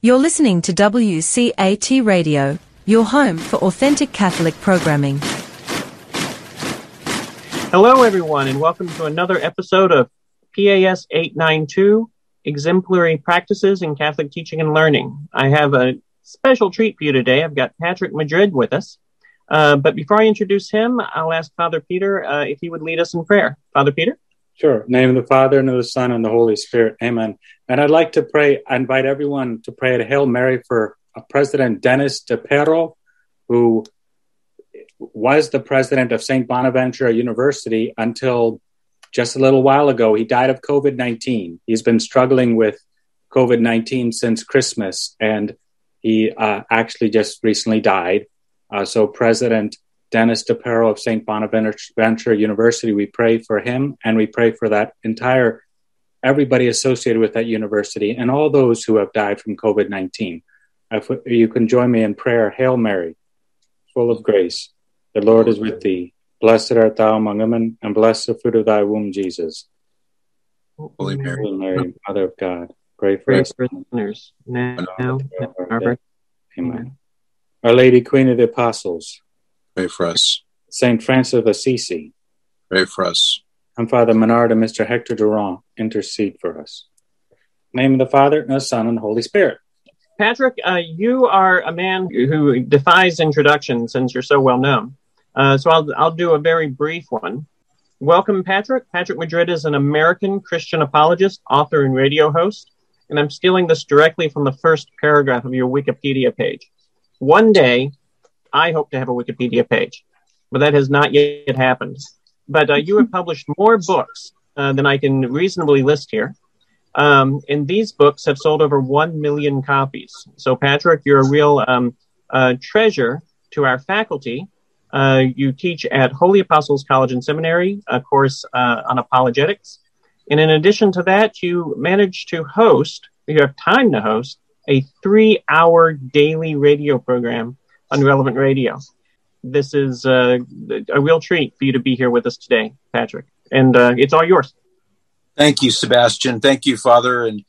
You're listening to WCAT Radio, your home for authentic Catholic programming. Hello, everyone, and welcome to another episode of PAS 892 Exemplary Practices in Catholic Teaching and Learning. I have a special treat for you today. I've got Patrick Madrid with us. Uh, but before I introduce him, I'll ask Father Peter uh, if he would lead us in prayer. Father Peter? Sure. name of the Father and of the Son and the Holy Spirit. Amen. And I'd like to pray, I invite everyone to pray at Hail Mary for President Dennis DePerro, who was the president of St. Bonaventure University until just a little while ago. He died of COVID 19. He's been struggling with COVID 19 since Christmas, and he uh, actually just recently died. Uh, so, President Dennis DePerro of St. Bonaventure University, we pray for him and we pray for that entire, everybody associated with that university and all those who have died from COVID 19. If you can join me in prayer, Hail Mary, full of grace, the Lord is with thee. Blessed art thou among women, and blessed the fruit of thy womb, Jesus. Holy Mary, Holy Mary Mother of God, pray for Pray us. for sinners now, now, our birth. Amen. Our Lady, Queen of the Apostles, pray for us. Saint Francis of Assisi, Pray for us. and Father Menard and Mr. Hector Durand intercede for us. Name of the Father, and the Son, and the Holy Spirit. Patrick, uh, you are a man who defies introduction since you're so well known. Uh, so I'll, I'll do a very brief one. Welcome, Patrick. Patrick Madrid is an American Christian apologist, author, and radio host. And I'm stealing this directly from the first paragraph of your Wikipedia page. One day, I hope to have a Wikipedia page, but that has not yet happened. But uh, you have published more books uh, than I can reasonably list here. Um, and these books have sold over 1 million copies. So, Patrick, you're a real um, uh, treasure to our faculty. Uh, you teach at Holy Apostles College and Seminary, a course uh, on apologetics. And in addition to that, you manage to host, you have time to host, a three hour daily radio program on Relevant Radio. This is uh, a real treat for you to be here with us today, Patrick. And uh, it's all yours. Thank you, Sebastian. Thank you, Father and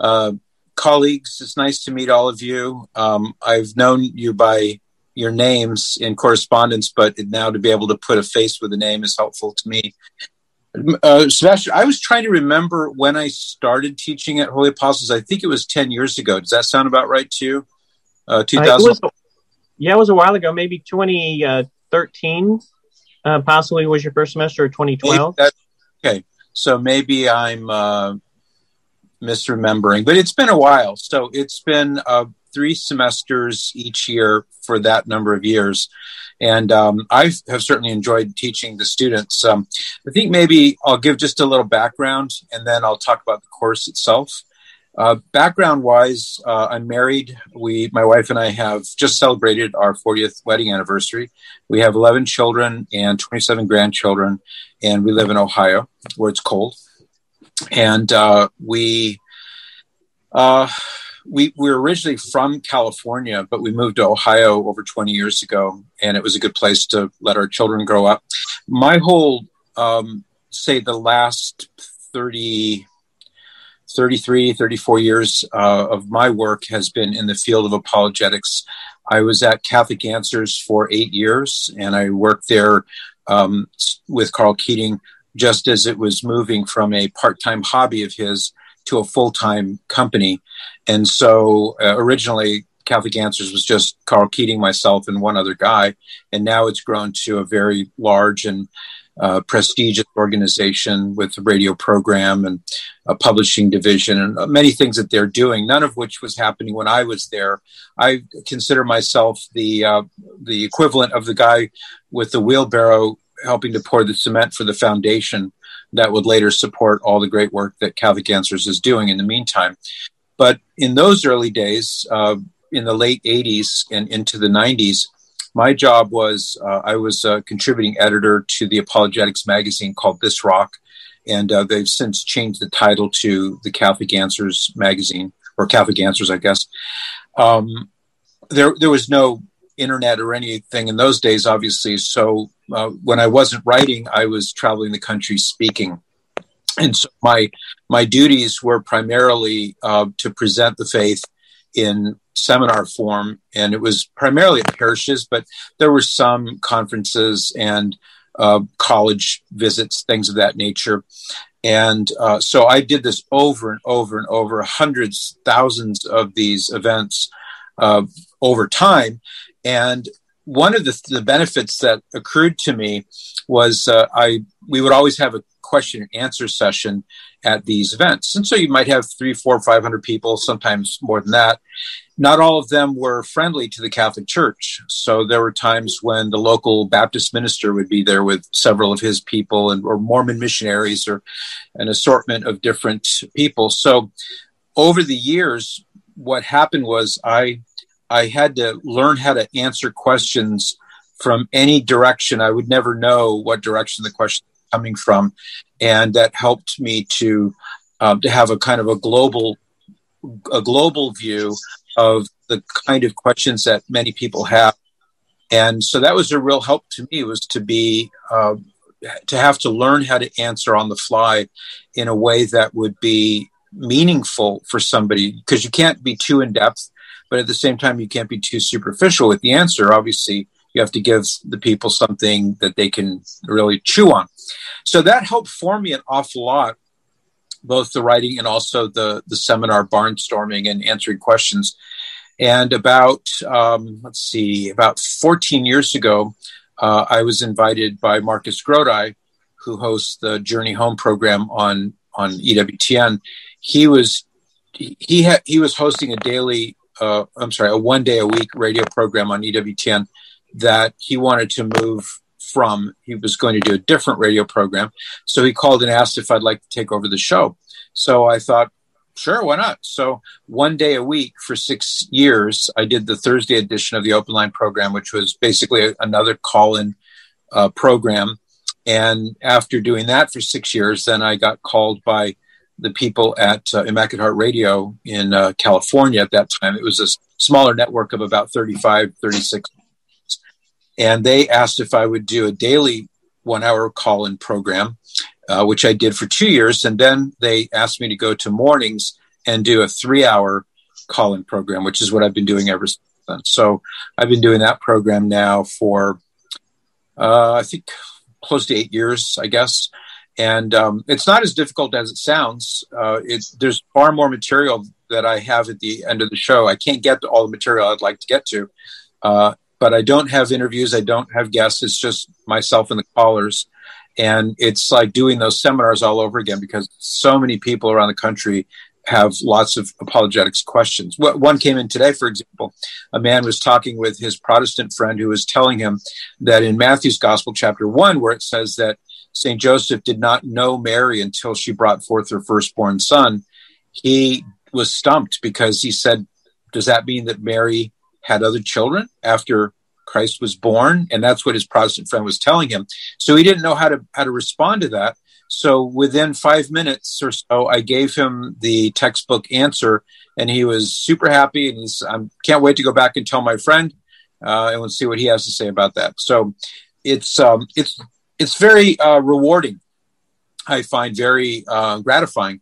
uh, colleagues. It's nice to meet all of you. Um, I've known you by your names in correspondence, but now to be able to put a face with a name is helpful to me. Uh, Sebastian, I was trying to remember when I started teaching at Holy Apostles. I think it was 10 years ago. Does that sound about right to you? Uh, Uh, it 2000. Yeah, it was a while ago, maybe 2013, uh, possibly was your first semester, or 2012. That- okay, so maybe I'm uh, misremembering, but it's been a while. So it's been uh, three semesters each year for that number of years. And um, I have certainly enjoyed teaching the students. Um, I think maybe I'll give just a little background and then I'll talk about the course itself. Uh, background wise, uh, I'm married. We, my wife and I have just celebrated our 40th wedding anniversary. We have 11 children and 27 grandchildren, and we live in Ohio where it's cold. And uh, we, uh, we, we were originally from California, but we moved to Ohio over 20 years ago, and it was a good place to let our children grow up. My whole, um, say, the last 30, 33, 34 years uh, of my work has been in the field of apologetics. I was at Catholic Answers for eight years, and I worked there um, with Karl Keating just as it was moving from a part time hobby of his to a full time company. And so uh, originally, Catholic Answers was just Karl Keating, myself, and one other guy. And now it's grown to a very large and uh, prestigious organization with a radio program and a publishing division and many things that they're doing, none of which was happening when I was there. I consider myself the uh, the equivalent of the guy with the wheelbarrow helping to pour the cement for the foundation that would later support all the great work that Catholic Answers is doing in the meantime. But in those early days, uh, in the late 80s and into the 90s, my job was uh, I was a contributing editor to the apologetics magazine called This Rock, and uh, they've since changed the title to the Catholic Answers magazine or Catholic Answers, I guess. Um, there, there was no internet or anything in those days, obviously. So uh, when I wasn't writing, I was traveling the country speaking, and so my my duties were primarily uh, to present the faith in seminar form, and it was primarily at parishes, but there were some conferences and uh, college visits, things of that nature. And uh, so I did this over and over and over, hundreds, thousands of these events uh, over time. And one of the, the, benefits that accrued to me was uh, I we would always have a question and answer session at these events, and so you might have three, four, five hundred people, sometimes more than that, not all of them were friendly to the Catholic Church. So there were times when the local Baptist minister would be there with several of his people, and or Mormon missionaries, or an assortment of different people. So over the years, what happened was I I had to learn how to answer questions from any direction. I would never know what direction the question was coming from, and that helped me to um, to have a kind of a global a global view of the kind of questions that many people have. And so that was a real help to me was to be, uh, to have to learn how to answer on the fly in a way that would be meaningful for somebody because you can't be too in depth, but at the same time, you can't be too superficial with the answer. Obviously, you have to give the people something that they can really chew on. So that helped form me an awful lot both the writing and also the the seminar barnstorming and answering questions. And about um, let's see, about 14 years ago, uh, I was invited by Marcus Grodi, who hosts the Journey Home program on on EWTN. He was he had he was hosting a daily uh, I'm sorry, a one day a week radio program on EWTN that he wanted to move from. He was going to do a different radio program. So he called and asked if I'd like to take over the show. So I thought, sure, why not? So one day a week for six years, I did the Thursday edition of the Open Line program, which was basically another call in uh, program. And after doing that for six years, then I got called by the people at uh, Immaculate Heart Radio in uh, California at that time. It was a smaller network of about 35, 36 and they asked if I would do a daily one hour call in program, uh, which I did for two years. And then they asked me to go to mornings and do a three hour call in program, which is what I've been doing ever since. So I've been doing that program now for, uh, I think, close to eight years, I guess. And um, it's not as difficult as it sounds. Uh, it, there's far more material that I have at the end of the show. I can't get to all the material I'd like to get to. Uh, but I don't have interviews. I don't have guests. It's just myself and the callers. And it's like doing those seminars all over again because so many people around the country have lots of apologetics questions. One came in today, for example. A man was talking with his Protestant friend who was telling him that in Matthew's Gospel, chapter one, where it says that St. Joseph did not know Mary until she brought forth her firstborn son, he was stumped because he said, Does that mean that Mary had other children after Christ was born, and that's what his Protestant friend was telling him. So he didn't know how to how to respond to that. So within five minutes or so, I gave him the textbook answer, and he was super happy. And he's I can't wait to go back and tell my friend, uh, and see what he has to say about that. So it's um, it's it's very uh, rewarding. I find very uh, gratifying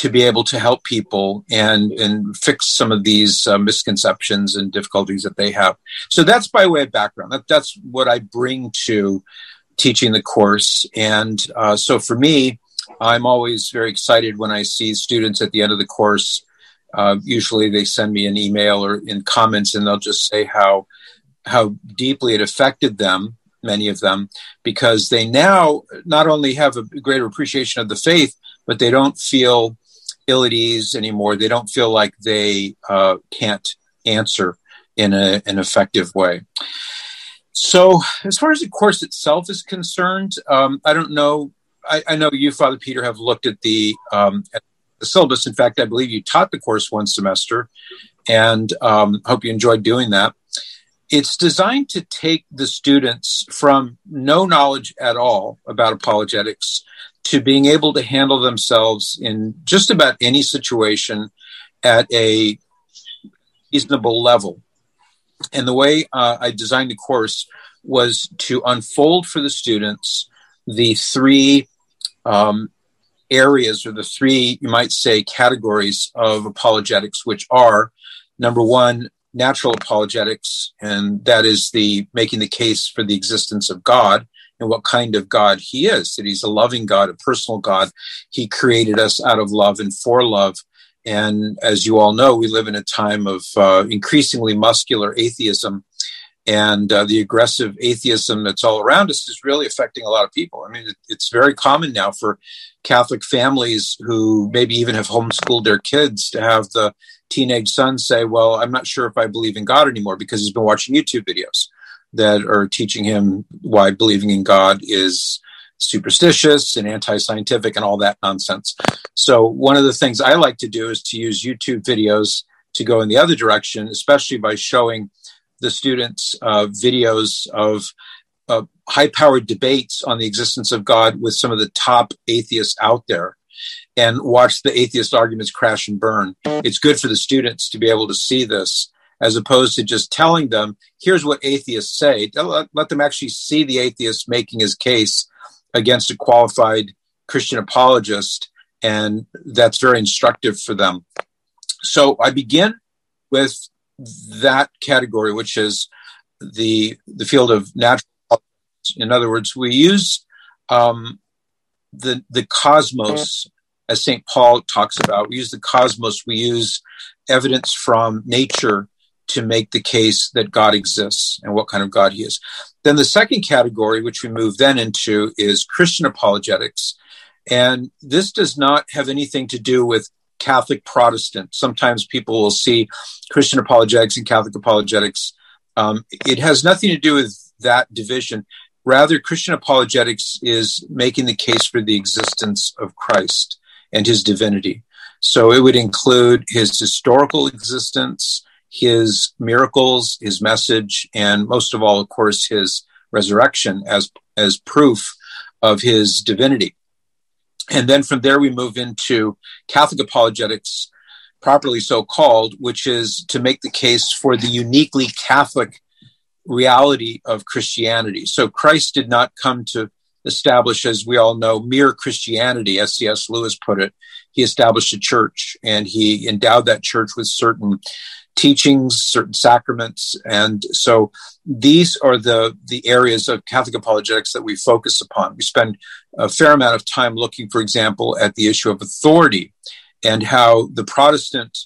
to be able to help people and and fix some of these uh, misconceptions and difficulties that they have. So that's by way of background. That, that's what I bring to teaching the course. And uh, so for me, I'm always very excited when I see students at the end of the course. Uh, usually, they send me an email or in comments, and they'll just say how how deeply it affected them many of them because they now not only have a greater appreciation of the faith but they don't feel ill at ease anymore. They don't feel like they uh, can't answer in a, an effective way. So, as far as the course itself is concerned, um, I don't know. I, I, know you, Father Peter, have looked at the, um, at the syllabus. In fact, I believe you taught the course one semester, and um, hope you enjoyed doing that. It's designed to take the students from no knowledge at all about apologetics to being able to handle themselves in just about any situation at a reasonable level. And the way uh, I designed the course was to unfold for the students the three um, areas or the three, you might say, categories of apologetics, which are Number one, natural apologetics, and that is the making the case for the existence of God and what kind of God he is, that he's a loving God, a personal God. He created us out of love and for love. And as you all know, we live in a time of uh, increasingly muscular atheism. And uh, the aggressive atheism that's all around us is really affecting a lot of people. I mean, it, it's very common now for Catholic families who maybe even have homeschooled their kids to have the teenage son say, Well, I'm not sure if I believe in God anymore because he's been watching YouTube videos that are teaching him why believing in God is superstitious and anti scientific and all that nonsense. So, one of the things I like to do is to use YouTube videos to go in the other direction, especially by showing the students uh, videos of uh, high powered debates on the existence of God with some of the top atheists out there and watch the atheist arguments crash and burn. It's good for the students to be able to see this as opposed to just telling them, here's what atheists say. Let, them actually see the atheist making his case against a qualified Christian apologist. And that's very instructive for them. So I begin with that category, which is the, the field of natural. In other words, we use um, the, the cosmos as St. Paul talks about. We use the cosmos, we use evidence from nature to make the case that God exists and what kind of God he is. Then the second category, which we move then into, is Christian apologetics. And this does not have anything to do with Catholic Protestant. Sometimes people will see Christian apologetics and Catholic apologetics. Um, it has nothing to do with that division. Rather, Christian apologetics is making the case for the existence of Christ and his divinity. So it would include his historical existence, his miracles, his message, and most of all, of course, his resurrection as, as proof of his divinity. And then from there, we move into Catholic apologetics, properly so called, which is to make the case for the uniquely Catholic reality of Christianity. So Christ did not come to establish, as we all know, mere Christianity, as C.S. Lewis put it. He established a church and he endowed that church with certain teachings, certain sacraments. And so these are the, the areas of Catholic apologetics that we focus upon. We spend a fair amount of time looking, for example, at the issue of authority and how the Protestant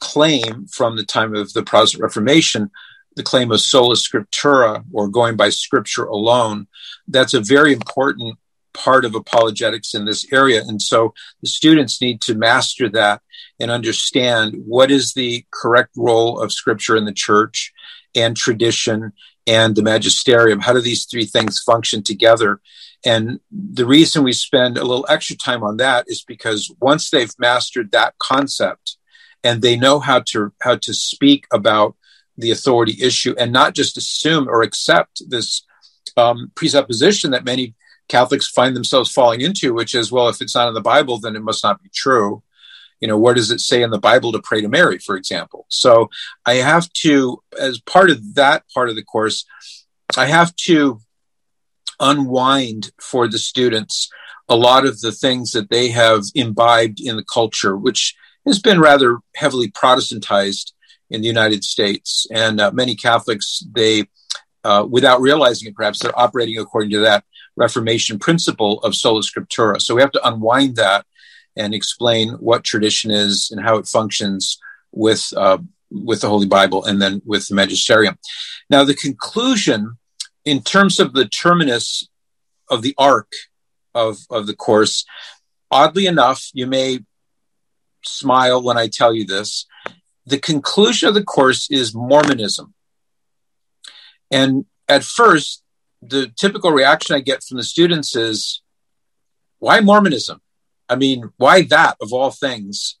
claim from the time of the Protestant Reformation the claim of sola scriptura or going by scripture alone. That's a very important part of apologetics in this area. And so the students need to master that and understand what is the correct role of scripture in the church and tradition and the magisterium. How do these three things function together? And the reason we spend a little extra time on that is because once they've mastered that concept and they know how to how to speak about the authority issue and not just assume or accept this um, presupposition that many Catholics find themselves falling into, which is, well, if it's not in the Bible, then it must not be true. You know, where does it say in the Bible to pray to Mary, for example? So I have to, as part of that part of the course, I have to unwind for the students a lot of the things that they have imbibed in the culture, which has been rather heavily Protestantized in the United States. And uh, many Catholics, they, uh, without realizing it, perhaps they're operating according to that Reformation principle of sola scriptura. So we have to unwind that and explain what tradition is and how it functions with uh, with the Holy Bible and then with the Magisterium. Now, the conclusion, in terms of the terminus of the arc of of the course, oddly enough, you may smile when I tell you this the conclusion of the course is Mormonism. And at first, the typical reaction I get from the students is, why Mormonism? I mean, why that of all things?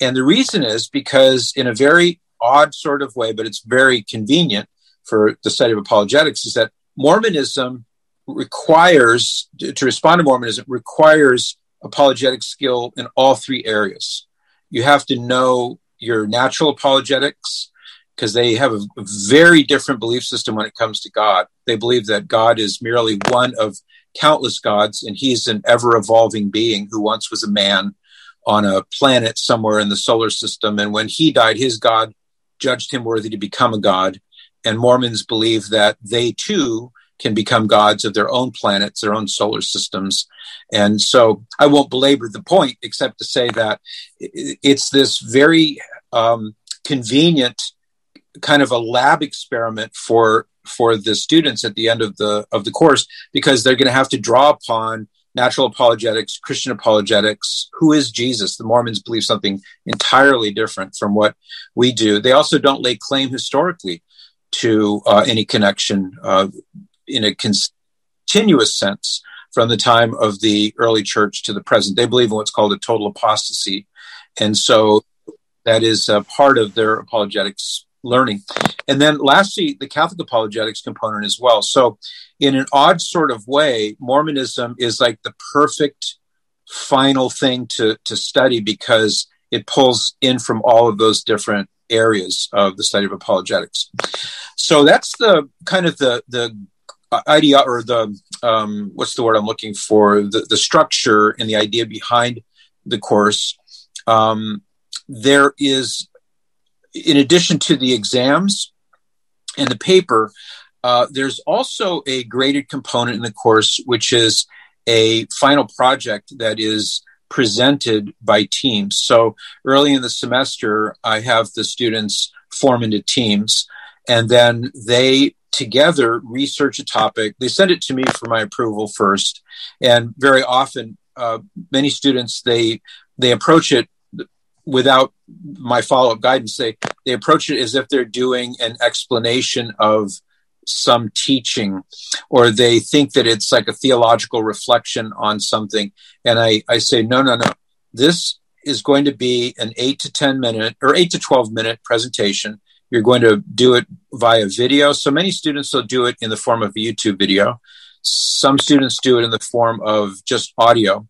And the reason is because, in a very odd sort of way, but it's very convenient for the study of apologetics, is that Mormonism requires, to respond to Mormonism, requires apologetic skill in all three areas. You have to know your natural apologetics because they have a very different belief system when it comes to God. They believe that God is merely one of countless gods and he's an ever evolving being who once was a man on a planet somewhere in the solar system. And when he died, his God judged him worthy to become a God. And Mormons believe that they too can become gods of their own planets, their own solar systems. And so I won't belabor the point except to say that it's this very um, convenient kind of a lab experiment for for the students at the end of the of the course because they're going to have to draw upon natural apologetics, Christian apologetics. Who is Jesus? The Mormons believe something entirely different from what we do. They also don't lay claim historically to uh, any connection uh, in a continuous sense from the time of the early church to the present. They believe in what's called a total apostasy. And so that is a part of their apologetics learning. And then lastly, the Catholic apologetics component as well. So, in an odd sort of way, Mormonism is like the perfect final thing to, to study because it pulls in from all of those different areas of the study of apologetics. So that's the kind of the the idea or the um, what's the word I'm looking for the the structure and the idea behind the course. Um, there is in addition to the exams and the paper, uh, there's also a graded component in the course, which is a final project that is presented by teams. So early in the semester, I have the students form into teams, and then they together research a topic. They send it to me for my approval first, and very often, uh, many students they they approach it without my follow-up guidance they they approach it as if they're doing an explanation of some teaching or they think that it's like a theological reflection on something. And i i say no no no. This is going to be an 8 to 10 minute or 8 to 12 minute presentation. You're going to do it via video. So many students will do it in the form of a youtube video. Some students do it in the form of just audio.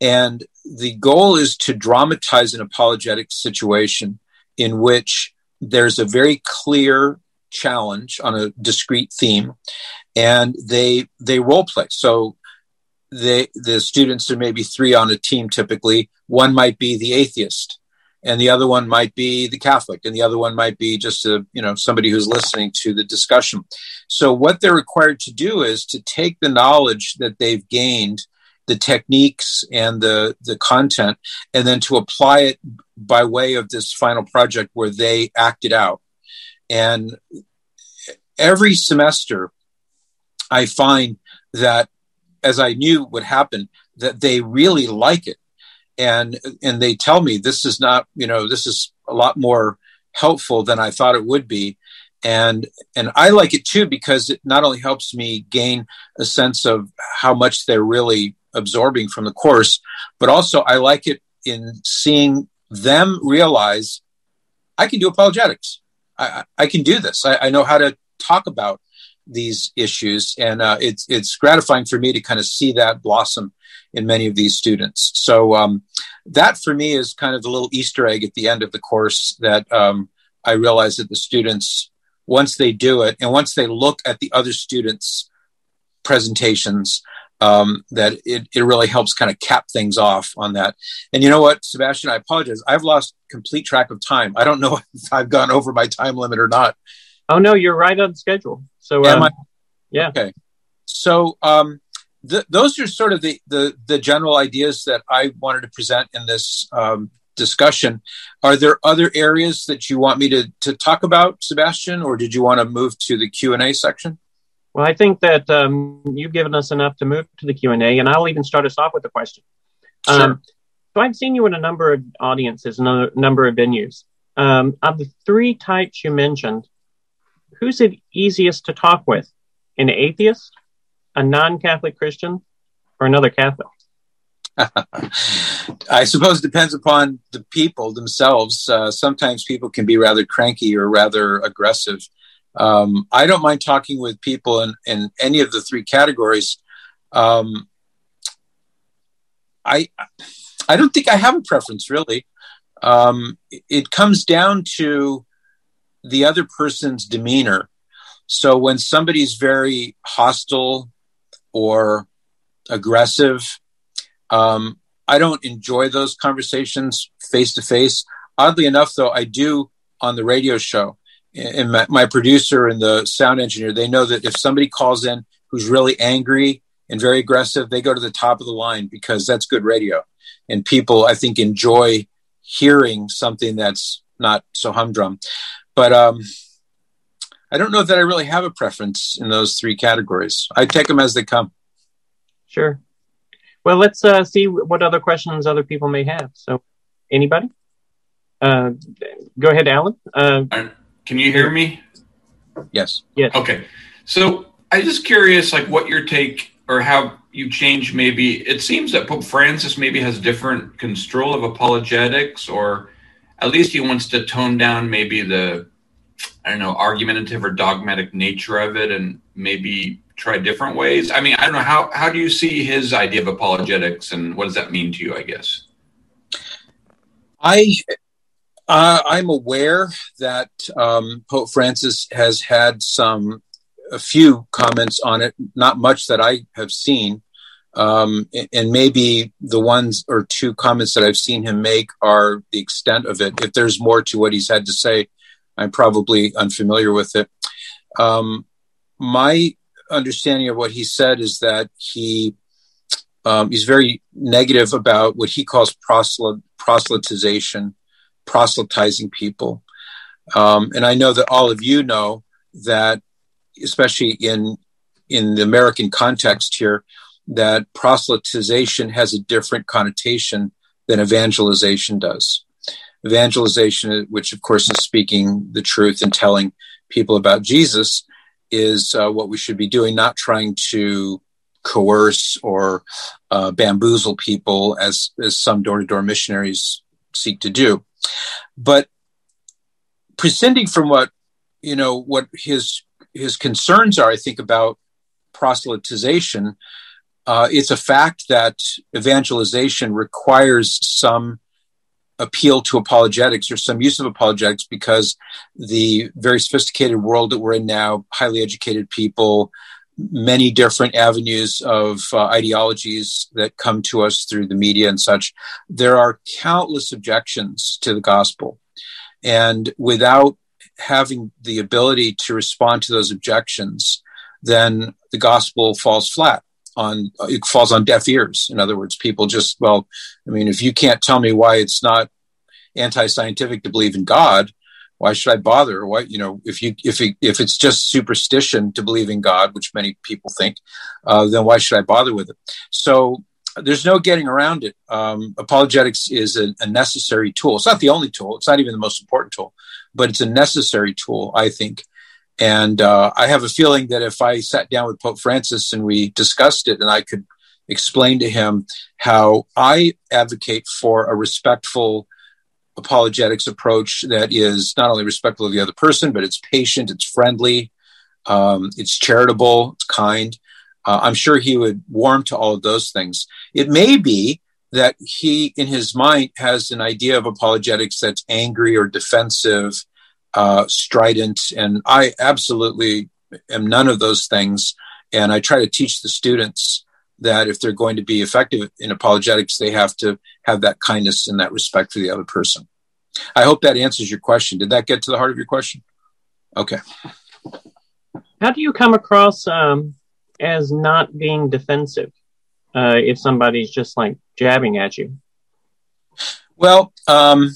And the goal is to dramatize an apologetic situation in which there's a very clear challenge on a discrete theme and they they role play. So they the students are maybe three on a team typically. One might be the atheist and the other one might be the catholic and the other one might be just a you know somebody who's listening to the discussion. So what they're required to do is to take the knowledge that they've gained the techniques and the the content and then to apply it by way of this final project where they act it out. And every semester i find that as i knew would happen that they really like it. And and they tell me this is not you know this is a lot more helpful than i thought it would be. And and i like it too because it not only helps me gain a sense of how much they're really absorbing from the course, but also I like it in seeing them realize I can do apologetics. I, I can do this. I, I, know how to talk about these issues, and uh, it's it's gratifying for me to kind of see that blossom in many of these students. So um, that for me is kind of the little Easter egg at the end of the course that um, I realize that the students once they do it and once they look at the other students' presentations, um, that it, it really helps kind of cap things off on that. And you know what, Sebastian, I apologize. I've lost complete track of time. I don't know if I've gone over my time limit or not. Oh no, you're right on schedule. So um, yeah, okay. So um, th- those are sort of the, the the general ideas that I wanted to present in this um, discussion. Are there other areas that you want me to to talk about, Sebastian, or did you want to move to the Q and A section? Well, I think that um, you've given us enough to move to the Q and A, and I'll even start us off with a question. Sure. Um, so I've seen you in a number of audiences, a number of venues. Um, of the three types you mentioned, who's it easiest to talk with? An atheist, a non-Catholic Christian, or another Catholic? I suppose it depends upon the people themselves. Uh, sometimes people can be rather cranky or rather aggressive. Um, I don't mind talking with people in, in any of the three categories. Um, I I don't think I have a preference really. Um, it comes down to the other person's demeanor. So when somebody's very hostile or aggressive, um, I don't enjoy those conversations face to face. Oddly enough, though, I do on the radio show. And my, my producer and the sound engineer, they know that if somebody calls in who's really angry and very aggressive, they go to the top of the line because that's good radio. And people, I think, enjoy hearing something that's not so humdrum. But um, I don't know that I really have a preference in those three categories. I take them as they come. Sure. Well, let's uh, see what other questions other people may have. So, anybody? Uh, go ahead, Alan. Uh, Can you hear me? Yes. Yes. Okay. So, I'm just curious, like, what your take or how you change. Maybe it seems that Pope Francis maybe has different control of apologetics, or at least he wants to tone down maybe the I don't know argumentative or dogmatic nature of it, and maybe try different ways? I mean, I don't know how how do you see his idea of apologetics, and what does that mean to you? I guess. I uh, I'm aware that um, Pope Francis has had some a few comments on it, not much that I have seen, um, and maybe the ones or two comments that I've seen him make are the extent of it. If there's more to what he's had to say, I'm probably unfamiliar with it. Um, my understanding of what he said is that he um, he's very negative about what he calls proselytization, proselytizing people. Um, and I know that all of you know that, especially in in the American context here, that proselytization has a different connotation than evangelization does. Evangelization, which of course is speaking the truth and telling people about Jesus, is uh, what we should be doing, not trying to coerce or uh, bamboozle people as, as some door to door missionaries seek to do. But prescinding from what, you know, what his, his concerns are, I think, about proselytization, uh, it's a fact that evangelization requires some appeal to apologetics or some use of apologetics because the very sophisticated world that we're in now, highly educated people, many different avenues of uh, ideologies that come to us through the media and such, there are countless objections to the gospel. And without having the ability to respond to those objections, then the gospel falls flat on it falls on deaf ears in other words people just well i mean if you can't tell me why it's not anti-scientific to believe in god why should i bother? Why you know if you if it, if it's just superstition to believe in god which many people think uh, then why should i bother with it? So there's no getting around it. Um, apologetics is a, a necessary tool. It's not the only tool. It's not even the most important tool but it's a necessary tool i think. And uh, I have a feeling that if I sat down with Pope Francis and we discussed it, and I could explain to him how I advocate for a respectful apologetics approach that is not only respectful of the other person, but it's patient, it's friendly, um, it's charitable, it's kind. Uh, I'm sure he would warm to all of those things. It may be that he, in his mind, has an idea of apologetics that's angry or defensive uh, strident. And I absolutely am none of those things. And I try to teach the students that if they're going to be effective in apologetics, they have to have that kindness and that respect for the other person. I hope that answers your question. Did that get to the heart of your question? Okay. How do you come across um, as not being defensive uh, if somebody's just like jabbing at you? Well, um,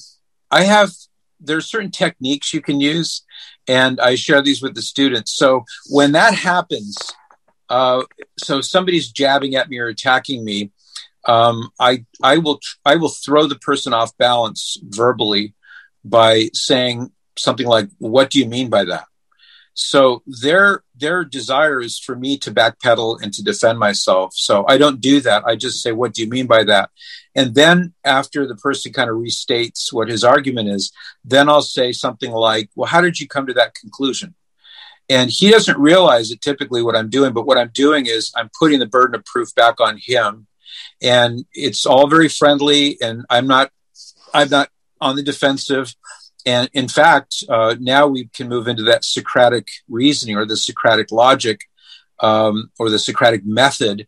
I have there's certain techniques you can use, and I share these with the students. So when that happens, uh, so somebody's jabbing at me or attacking me, um, I I will I will throw the person off balance verbally by saying something like, "What do you mean by that?" So their their desire is for me to backpedal and to defend myself. So I don't do that. I just say, "What do you mean by that?" And then after the person kind of restates what his argument is, then I'll say something like, "Well, how did you come to that conclusion?" And he doesn't realize it typically what I'm doing, but what I'm doing is I'm putting the burden of proof back on him. And it's all very friendly and I'm not I'm not on the defensive. And in fact, uh, now we can move into that Socratic reasoning or the Socratic logic um, or the Socratic method.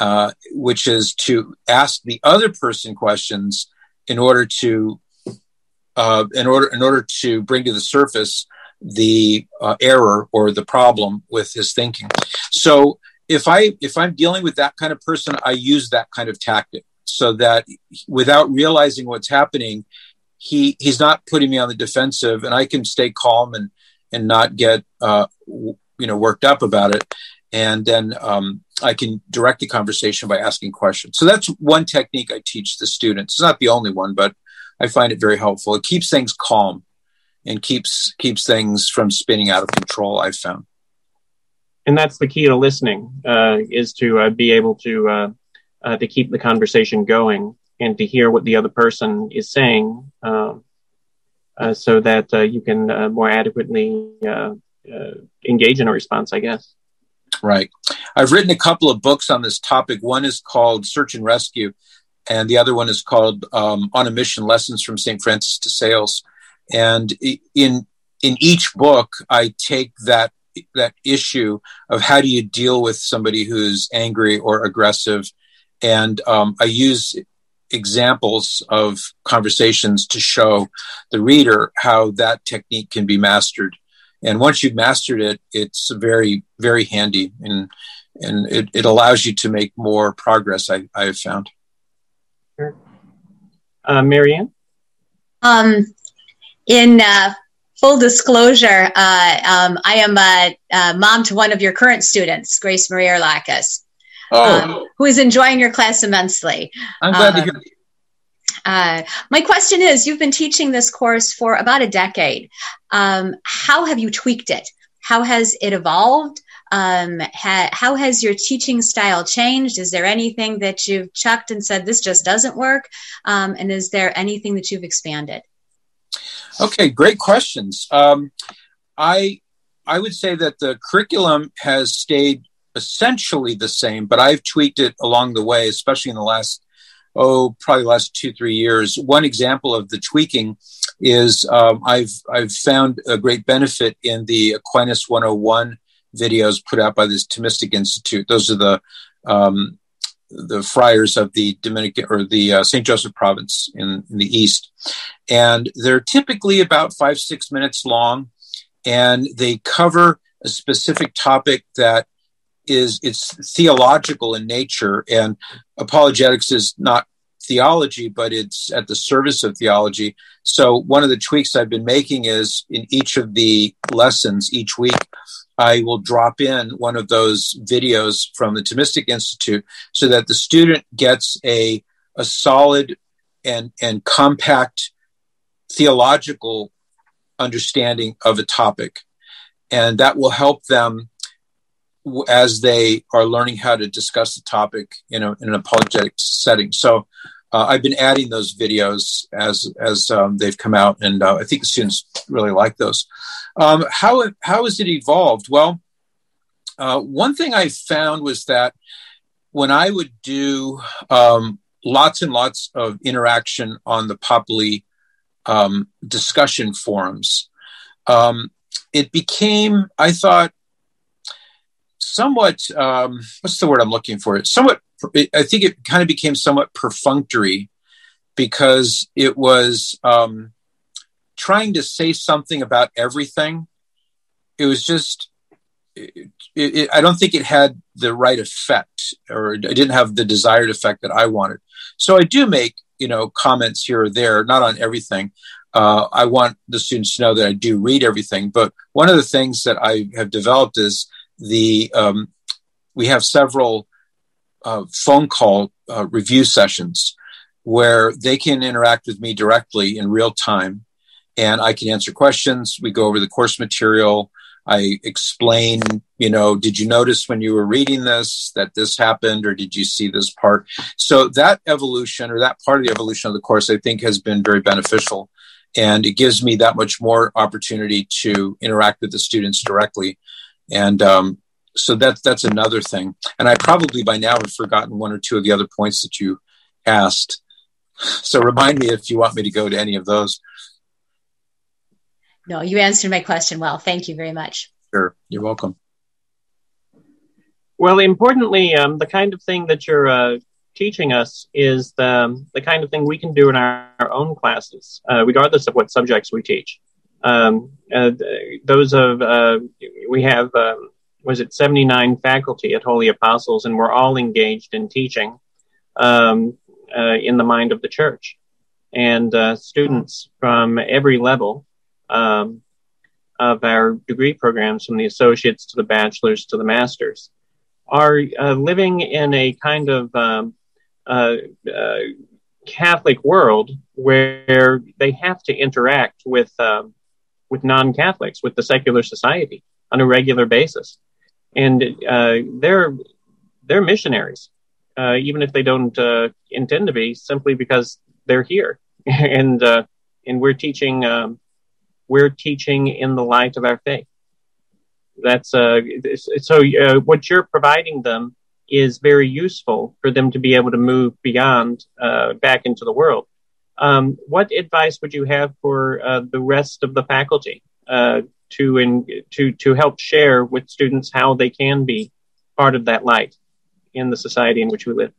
uh, which is to ask the other person questions in order to uh, in order in order to bring to the surface the uh, error or the problem with his thinking. So if I if I'm dealing with that kind of person, I use that kind of tactic so that without realizing what's happening, he he's not putting me on the defensive, and I can stay calm and and not get uh, you know worked up about it, and then um, I can direct the conversation by asking questions. So that's one technique I teach the students. It's not the only one, but I find it very helpful. It keeps things calm and keeps keeps things from spinning out of control. I've found, and that's the key to listening uh, is to uh, be able to uh, uh to keep the conversation going and to hear what the other person is saying, um, uh, so that uh, you can more adequately engage in a response. I guess. Right. I've written a couple of books on this topic. One is called Search and Rescue, and the other one is called um, On a Mission: Lessons from St. Francis de Sales. And in in each book, I take that that issue of how do you deal with somebody who's angry or aggressive, and um, I use examples of conversations to show the reader how that technique can be mastered. And once you've mastered it it's very very handy and and it, it allows you to make more progress i i have found. Sure. uh, marianne um in uh, full disclosure uh, um, i am a, a, mom to one of your current students grace marie Arlakis, oh. Um, who is enjoying your class immensely i'm glad to hear um, uh, my question is you've been teaching this course for about a decade. Um, how have you tweaked it? How has it evolved? Um, ha- how has your teaching style changed? Is there anything that you've chucked and said this just doesn't work? Um, and is there anything that you've expanded? Okay, great questions. Um, I I would say that the curriculum has stayed essentially the same, but I've tweaked it along the way, especially in the last oh, probably last two, three years. One example of the tweaking is um, I've, I've found a great benefit in the Aquinas 101 videos put out by this Thomistic Institute. Those are the, um, the friars of the Dominican or the uh, St. Joseph province in, in, the East. And they're typically about five, six minutes long, and they cover a specific topic that is it's theological in nature and apologetics is not theology but it's at the service of theology so one of the tweaks i've been making is in each of the lessons each week i will drop in one of those videos from the thomistic institute so that the student gets a, a solid and, and compact theological understanding of a topic and that will help them as they are learning how to discuss the topic in, a, in an apologetic setting. So uh, I've been adding those videos as as um, they've come out, and uh, I think the students really like those. Um, how how has it evolved? Well, uh, one thing I found was that when I would do um, lots and lots of interaction on the Populi um, discussion forums, um, it became I thought somewhat um, what's the word I'm looking for? Somewhat I think it kind of became somewhat perfunctory because it was um, trying to say something about everything. It was just it, it, I don't think it had the right effect, or it didn't have the desired effect that I wanted. So I do make you know comments here or there, not on everything. Uh, I want the students to know that I do read everything. But one of the things that I have developed is the um, we have several uh, phone call uh, review sessions where they can interact with me directly in real time and I can answer questions. We go over the course material. I explain, you know, did you notice when you were reading this that this happened or did you see this part? So that evolution or that part of the evolution of the course, I think has been very beneficial. And it gives me that much more opportunity to interact with the students directly and um, so that's that's another thing. And I probably by now have forgotten one or two of the other points that you asked. So remind me if you want me to go to any of those. No, you answered my question well. Thank you very much. Sure, you're welcome. Well, importantly, um, the kind of thing that you're uh, teaching us is the, the kind of thing we can do in our, our own classes, uh, regardless of what subjects we teach. Um, uh, those of, uh, we have, um, was it 79 faculty at Holy Apostles, and we're all engaged in teaching um, uh, in the mind of the church. And uh, students from every level um, of our degree programs, from the associates to the bachelors to the masters, are uh, living in a kind of um, uh, uh, Catholic world where they have to interact with um, with non-Catholics, with the secular society on a regular basis, and uh, they're they're missionaries, uh, even if they don't uh, intend to be, simply because they're here, and and we're teaching um, we're teaching in the light of our faith. That's uh, so uh, what you're providing them is very useful for them to be able to move beyond uh, back into the world. Um, what advice would you have for uh, the rest of the faculty? Uh, to in, to to help share with students how they can be part of that light in the society in which we live?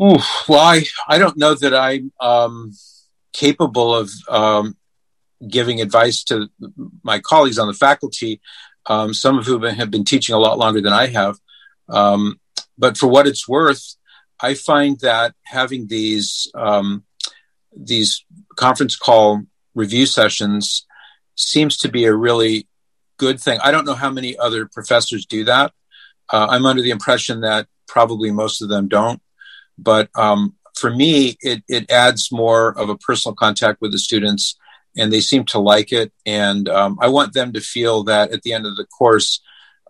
Ooh, well, I I don't know that I'm um, capable of um, giving advice to my colleagues on the faculty um, some of whom have been teaching a lot longer than I have. Um, but for what it's worth, I find that having these um, these conference call review sessions seems to be a really good thing. I don't know how many other professors do that. Uh, I'm under the impression that probably most of them don't. But um, for me, it, it adds more of a personal contact with the students and they seem to like it. And um, I want them to feel that at the end of the course,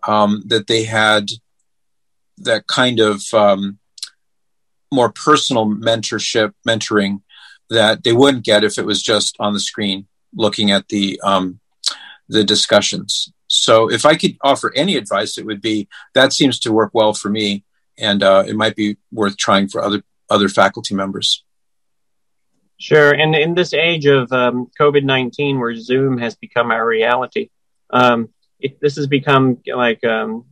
um, that they had that kind of um, more personal mentorship, mentoring that they wouldn't get if it was just on the screen looking at the um, the discussions. So if I could offer any advice, it would be that seems to work well for me, and uh, it might be worth trying for other other faculty members. Sure. And in this age of um, COVID 19, where Zoom has become our reality, um, it, this has become like um,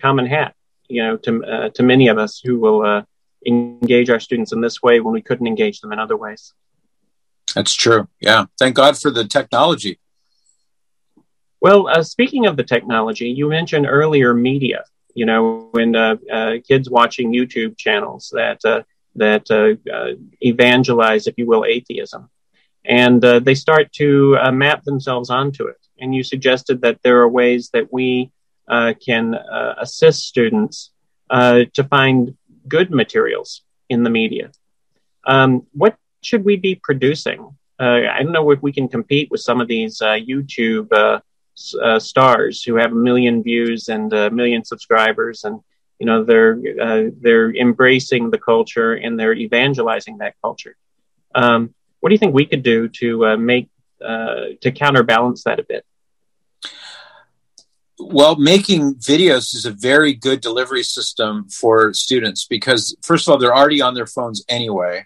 common hat, you know, to, uh, to many of us who will uh, engage our students in this way when we couldn't engage them in other ways. That's true. Yeah. Thank God for the technology. Well, uh, speaking of the technology, you mentioned earlier media, you know, when uh, uh, kids watching YouTube channels that uh, that uh, uh, evangelize, if you will, atheism. And they start to map themselves onto it. And you suggested that there are ways that we can assist students to find good materials in the media. Um, what should we be producing? Uh, I don't know if we can compete with some of these uh, YouTube uh, stars who have a million views and a million subscribers and you know they're uh, they're embracing the culture and they're evangelizing that culture. Um, what do you think we could do to uh, make uh, to counterbalance that a bit? Well making videos is a very good delivery system for students because first of all they're already on their phones anyway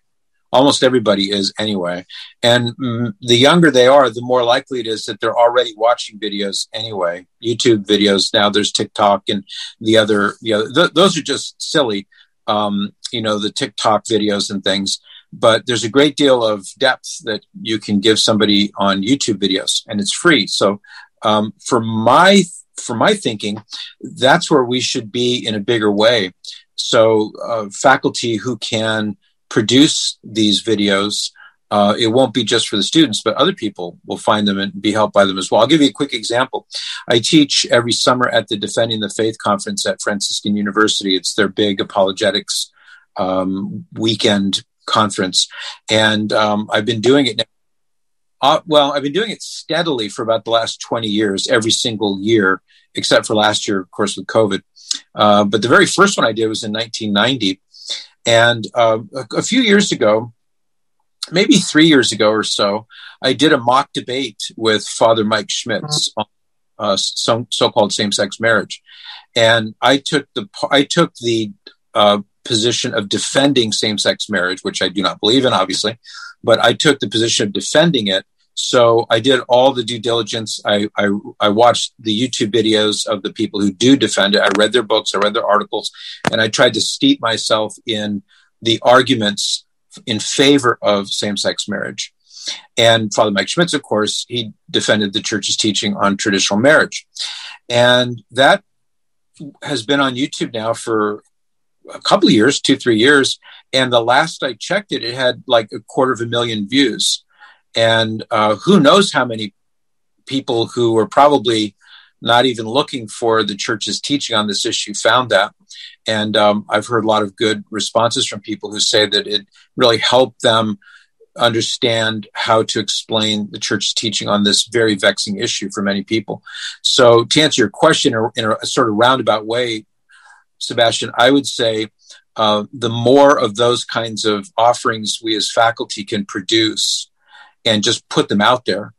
almost everybody is anyway. And mm, the younger they are, the more likely it is that they're already watching videos anyway. YouTube videos. Now there's TikTok and the other, you know, th- those are just silly, um, you know, the TikTok videos and things. But there's a great deal of depth that you can give somebody on YouTube videos and it's free. So, um, for my, for my thinking, that's where we should be in a bigger way. So, uh, faculty who can, produce these videos, uh, it won't be just for the students, but other people will find them and be helped by them as well. I'll give you a quick example. I teach every summer at the Defending the Faith conference at Franciscan University. It's their big apologetics um, weekend conference, and um, I've been doing it now. Uh, well, I've been doing it steadily for about the last 20 years, every single year, except for last year, of course, with COVID. Uh, but the very first one I did was in 1990. And uh, a, a, few years ago, maybe three years ago or so, I did a mock debate with Father Mike Schmitz on uh, so, called same-sex marriage, and I took the I took the uh, position of defending same-sex marriage, which I do not believe in, obviously, but I took the position of defending it So I did all the due diligence. I, I, I watched the YouTube videos of the people who do defend it. I read their books, I read their articles, and I tried to steep myself in the arguments in favor of same-sex marriage. And Father Mike Schmitz, of course, he defended the church's teaching on traditional marriage. And that has been on YouTube now for a couple of years, two, three years. And the last I checked it, it had like a quarter of a million views. And uh, who knows how many people who were probably not even looking for the church's teaching on this issue found that. And um, I've heard a lot of good responses from people who say that it really helped them understand how to explain the church's teaching on this very vexing issue for many people. So, to answer your question in a, sort of roundabout way, Sebastian, I would say uh, the more of those kinds of offerings we as faculty can produce and just put them out there,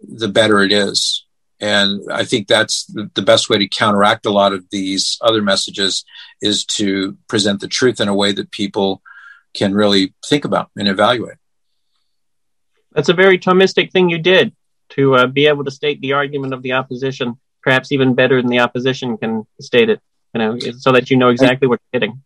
the better it is. And I think that's the, best way to counteract a lot of these other messages is to present the truth in a way that people can really think about and evaluate. That's a very Thomistic thing you did to uh, be able to state the argument of the opposition, perhaps even better than the opposition can state it, you know, so that you know exactly what you're getting.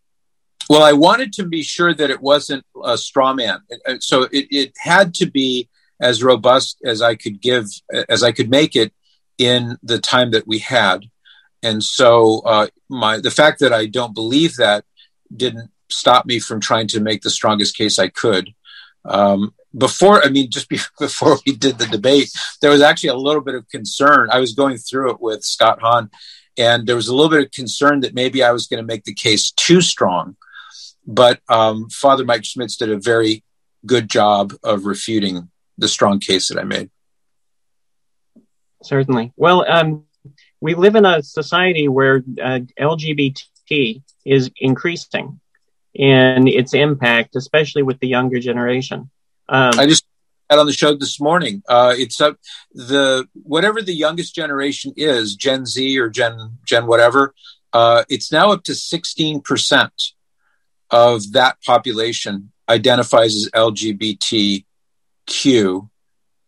Well, I wanted to be sure that it wasn't a straw man. So it, it had to be as robust as I could give, as I could make it in the time that we had. And so uh, my the fact that I don't believe that didn't stop me from trying to make the strongest case I could. Um, before, I mean, just before we did the debate, there was actually a little bit of concern. I was going through it with Scott Hahn, and there was a little bit of concern that maybe I was going to make the case too strong. But um, Father Mike Schmitz did a very good job of refuting the strong case that I made. Certainly. Well, um, we live in a society where uh, LGBT is increasing in its impact, especially with the younger generation. Um, I just had on the show this morning. Uh, it's up the whatever the youngest generation is, Gen Z or Gen Gen whatever. Uh, it's now up to sixteen percent of that population identifies as LGBTQ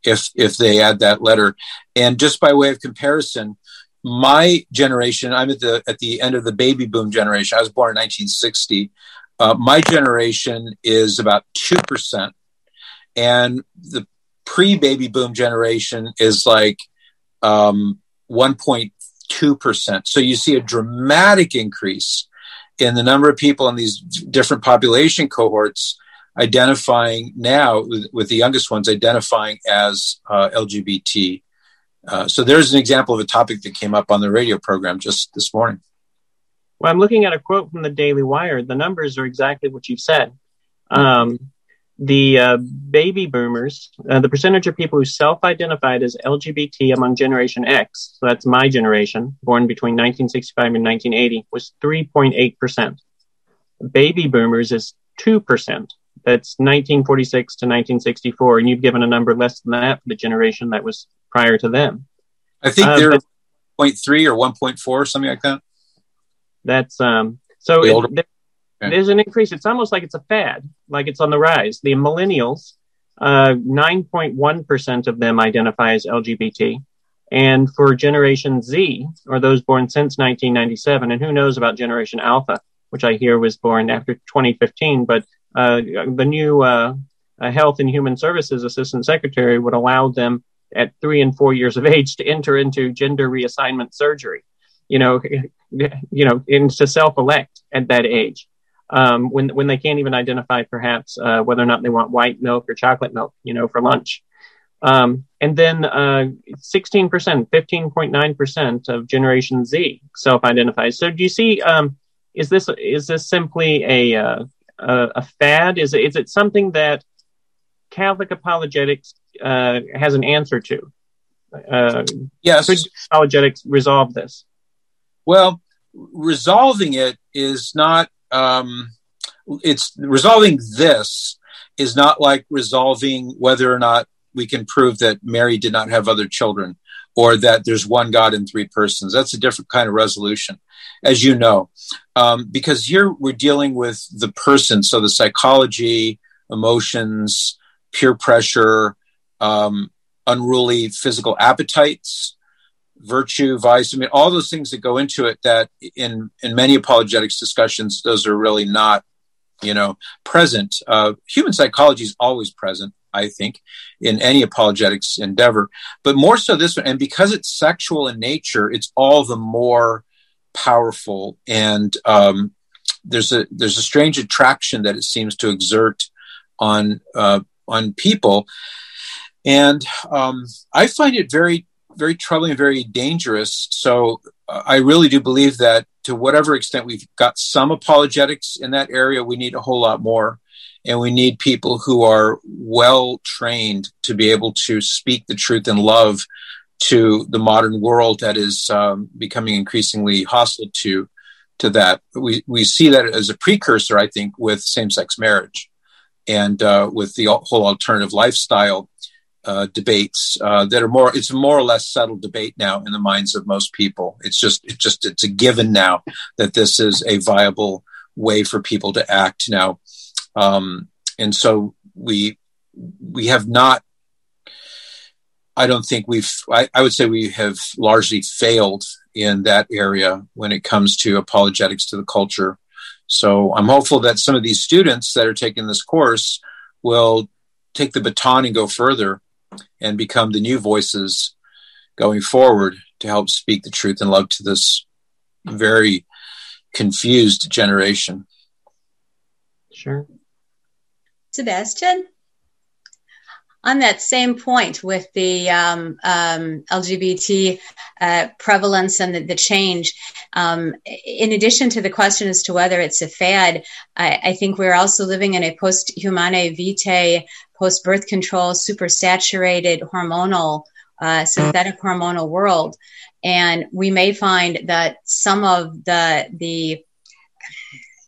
if if they add that letter. And just by way of comparison, my generation, I'm at the at the end of the baby boom generation. I was born in 1960. Uh, my generation is about two percent and the pre-baby boom generation is like um, 1.2%. So you see a dramatic increase in the number of people in these different population cohorts identifying now with, with the youngest ones identifying as uh, LGBT. Uh, so there's an example of a topic that came up on the radio program just this morning. Well, I'm looking at a quote from the Daily Wire. The numbers are exactly what you've said. Um, the uh, baby boomers, uh, the percentage of people who self-identified as LGBT among Generation X, so that's my generation, born between 1965 and 1980, was 3.8%. Baby boomers is 2%. That's 1946 to 1964, and you've given a number less than that for the generation that was prior to them. I think they're uh, 0.3 or 1.4, something like that. That's um. So it, Okay. There's an increase. It's almost like it's a fad, like it's on the rise. The millennials, uh, 9.1% of them identify as LGBT. And for Generation Z, or those born since 1997, and who knows about Generation Alpha, which I hear was born after 2015, but the new uh, uh, Health and Human Services Assistant Secretary would allow them at three and four years of age to enter into gender reassignment surgery, you know, you know, into to self-elect at that age um, when when they can't even identify perhaps uh, whether or not they want white milk or chocolate milk, you know, for lunch. Um, and then uh, 16%, 15.9% of Generation Z self-identifies. So do you see? Um, is this is this simply a uh, a, a, fad? Is it, is it something that Catholic apologetics uh, has an answer to? Uh, yes. Could apologetics resolve this? Well, resolving it is not um, it's resolving this is not like resolving whether or not we can prove that Mary did not have other children or that there's one God in three persons. That's a different kind of resolution, as you know, um, because here we're dealing with the person. So the psychology, emotions, peer pressure, um, unruly physical appetites, virtue, vice. I mean, all those things that go into it. That in in many apologetics discussions, those are really not, you know, present. Uh, human psychology is always present. I think, in any apologetics endeavor, but more so this one. And because it's sexual in nature, it's all the more powerful. And um, there's a there's a strange attraction that it seems to exert on uh, on people, and um, I find it very very troubling and very dangerous. So uh, I really do believe that to whatever extent we've got some apologetics in that area, we need a whole lot more. And we need people who are well trained to be able to speak the truth in love to the modern world that is um, becoming increasingly hostile to to that. We we see that as a precursor, I think, with same sex marriage and uh, with the whole alternative lifestyle uh, debates uh, that are more. It's a more or less settled debate now in the minds of most people. It's just it's just it's a given now that this is a viable way for people to act now, um, and so we we have not I don't think we've, I, I, would say we have largely failed in that area when it comes to apologetics to the culture. So I'm hopeful that some of these students that are taking this course will take the baton and go further and become the new voices going forward to help speak the truth and love to this very confused generation. Sure. Sebastian? On that same point with the um, um, LGBT uh, prevalence and the, the change, um, in addition to the question as to whether it's a fad, I, I think we're also living in a post Humanae Vitae, post birth control, super saturated hormonal, uh, synthetic hormonal world. And we may find that some of the, the,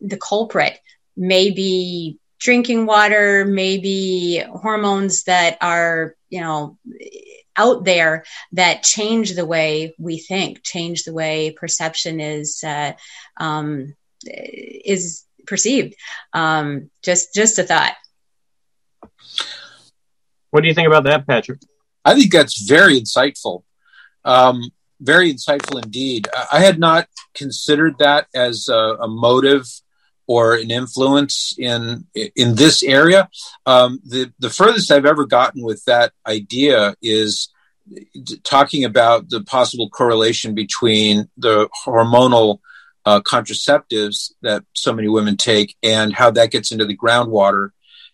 the culprit may be drinking water, maybe hormones that are, you know, out there that change the way we think, change the way perception is uh, um, is perceived. Um, just just a thought. What do you think about that, Patrick? I think that's very insightful. Um, very insightful indeed. I had not considered that as a, a motive or an influence in in this area. Um, the the furthest I've ever gotten with that idea is talking about the possible correlation between the hormonal uh, contraceptives that so many women take and how that gets into the groundwater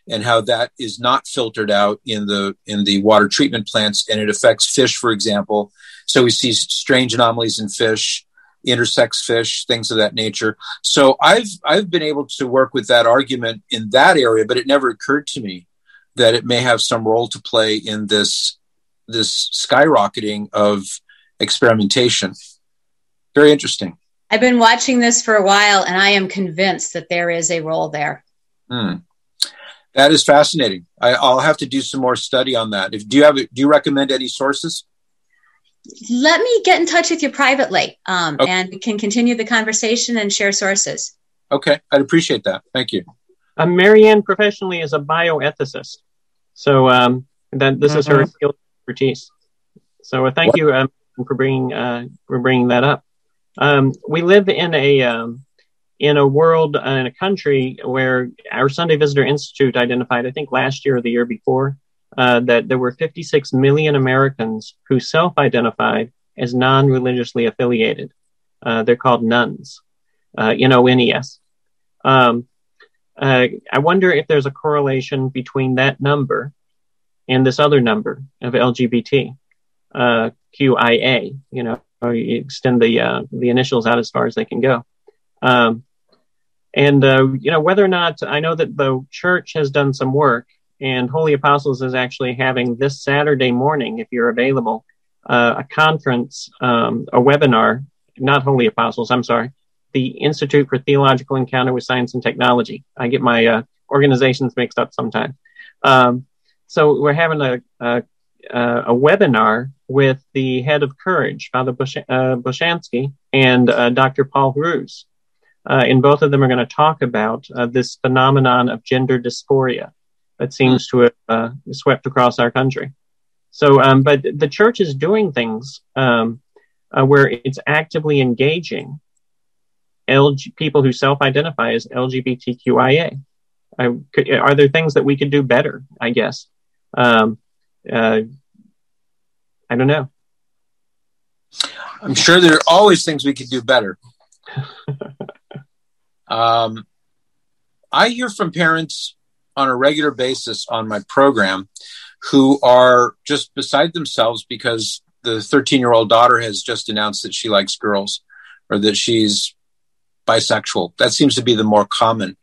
and how that is not filtered out in the in the water treatment plants and it affects fish for example so we see strange anomalies in fish intersex fish, things of that nature. So I've I've been able to work with that argument in that area, but it never occurred to me that it may have some role to play in this this skyrocketing of experimentation. Very interesting. I've been watching this for a while, and I am convinced that there is a role there. Hmm. That is fascinating. I, will have to do some more study on that. If do you have do you recommend any sources? Let me get in touch with you privately um, okay. and we can continue the conversation and share sources. Okay, I'd appreciate that. Thank you. Uh, Marianne professionally is a bioethicist. So um, that this mm-hmm. is her mm-hmm. expertise. So uh, thank what? you um, for bringing uh, for bringing that up. Um, we live in a um, in a world uh, in a country where our Sunday Visitor Institute identified, I think last year or the year before, uh, that there were 56 million Americans who self identified as non religiously affiliated. Uh, they're called nones, uh, N O N E S. Um, uh, I wonder if there's a correlation between that number and this other number of LGBT, uh, QIA, you know, or you extend the, uh, the initials out as far as they can go. Um, and, uh, you know, whether or not I know that the church has done some work and Holy Apostles is actually having this Saturday morning, if you're available, uh, a conference, um, a webinar, not Holy Apostles, I'm sorry, the Institute for Theological Encounter with Science and Technology. I get my uh, organizations mixed up sometimes. Um, so we're having a, a, a, webinar with the head of Courage, Father Bush, uh, and uh, Dr. Paul Hruz. Uh, and both of them are going to talk about uh, this phenomenon of gender dysphoria that seems to have uh, swept across our country. So, um, but the church is doing things um, uh, where it's actively engaging LG, people who self-identify as LGBTQIA. I, could, are there things that we could do better? I guess. Um, uh, I don't know. I'm sure there are always things we could do better. um, I hear from parents on a regular basis on my program who are just beside themselves because the 13 year old daughter has just announced that she likes girls or that she's bisexual. That seems to be the more common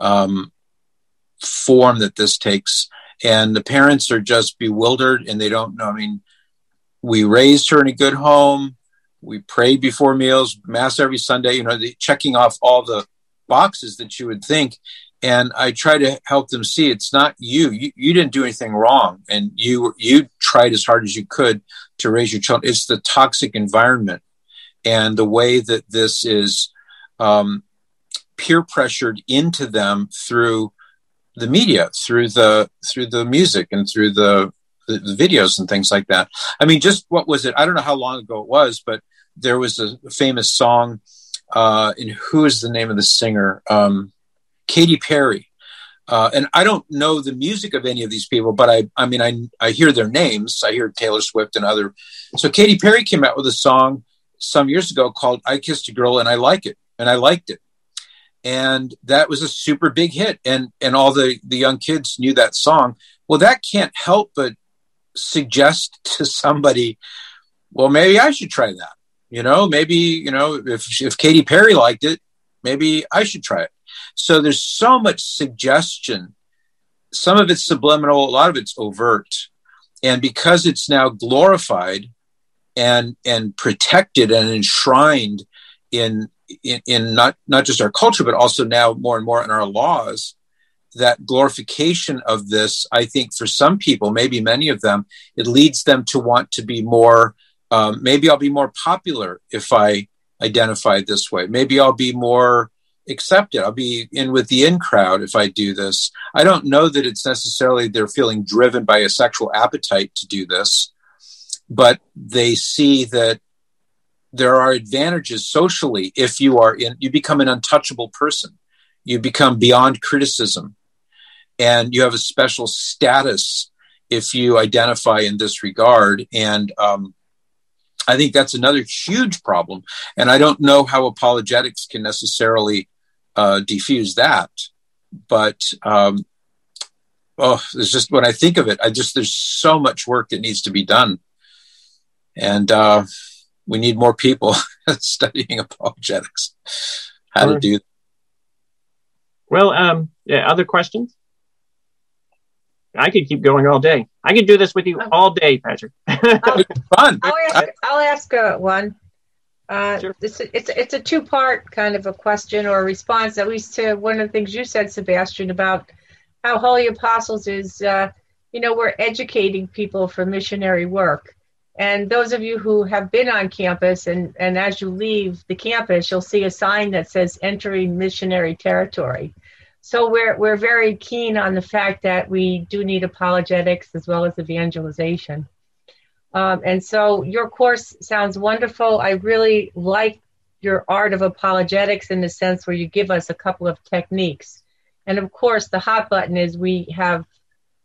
um, form that this takes. And the parents are just bewildered and they don't know. I mean, we raised her in a good home. We prayed before meals, mass every Sunday, you know, the, checking off all the boxes that you would think and I try to help them see it's not you. you. You didn't do anything wrong, and you you tried as hard as you could to raise your children. It's the toxic environment and the way that this is um, peer pressured into them through the media, through the through the music, and through the, the, the videos and things like that. I mean, just what was it? I don't know how long ago it was, but there was a famous song. Uh, and who is the name of the singer? Um, Katy Perry. Uh, and I don't know the music of any of these people, but I, I mean, I, I hear their names. I hear Taylor Swift and other. So Katy Perry came out with a song some years ago called "I Kissed a Girl and I Like It," and I liked it, and that was a super big hit. And and all the the young kids knew that song. Well, that can't help but suggest to somebody, well, maybe I should try that. You know, maybe you know if if Katy Perry liked it, maybe I should try it. So there's so much suggestion. Some of it's subliminal, a lot of it's overt. And because it's now glorified and and protected and enshrined in in, in not not just our culture, but also now more and more in our laws, that glorification of this, I think for some people, maybe many of them, it leads them to want to be more. Um, maybe I'll be more popular if I identify this way. Maybe I'll be more accept it. I'll be in with the in crowd if I do this. I don't know that it's necessarily they're feeling driven by a sexual appetite to do this, but they see that there are advantages socially if you are in, you become an untouchable person. You become beyond criticism and you have a special status if you identify in this regard. And, um, I think that's another huge problem. And I don't know how apologetics can necessarily uh, defuse that. But um, oh, it's just when I think of it, I just there's so much work that needs to be done, and uh, we need more people studying apologetics, how sure. to do. That. Well, um, yeah, other questions? I could keep going all day. I could do this with you all day, Patrick. I'll, fun. I'll ask, I'll ask uh, one. Uh, sure. it's, it's, it's a two part kind of a question or a response, at least to one of the things you said, Sebastian, about how Holy Apostles is, uh, you know, we're educating people for missionary work. And those of you who have been on campus and, and as you leave the campus, you'll see a sign that says entering missionary territory. So we're, we're very keen on the fact that we do need apologetics as well as evangelization. Um, and so your course sounds wonderful. I really like your art of apologetics in the sense where you give us a couple of techniques. And of course, the hot button is we have,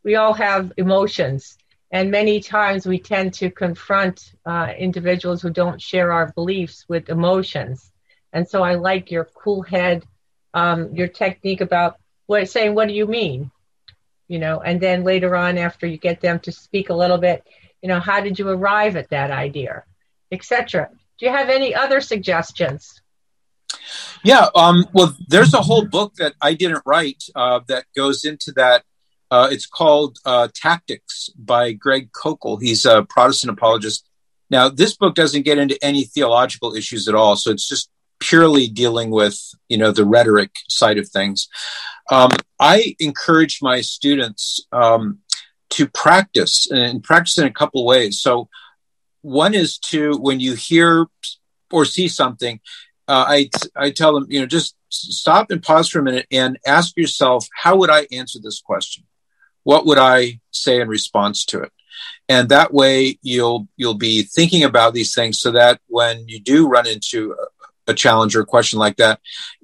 we all have emotions. And many times we tend to confront uh, individuals who don't share our beliefs with emotions. And so I like your cool head, um, your technique about what saying, what do you mean? You know, and then later on, after you get them to speak a little bit, you know how did you arrive at that idea etc do you have any other suggestions? Yeah um, well there's a whole book that i didn't write uh, that goes into that uh, it's called uh, tactics by greg koukl he's a protestant apologist. Now this book doesn't get into any theological issues at all so it's just purely dealing with you know the rhetoric side of things. Um, i encourage my students um, to practice and practice in a couple of ways. So, one is to when you hear or see something, uh, I I tell them, you know, just stop and pause for a minute and ask yourself, how would I answer this question? What would I say in response to it? and that way you'll you'll be thinking about these things so that when you do run into a, a challenge or a question like that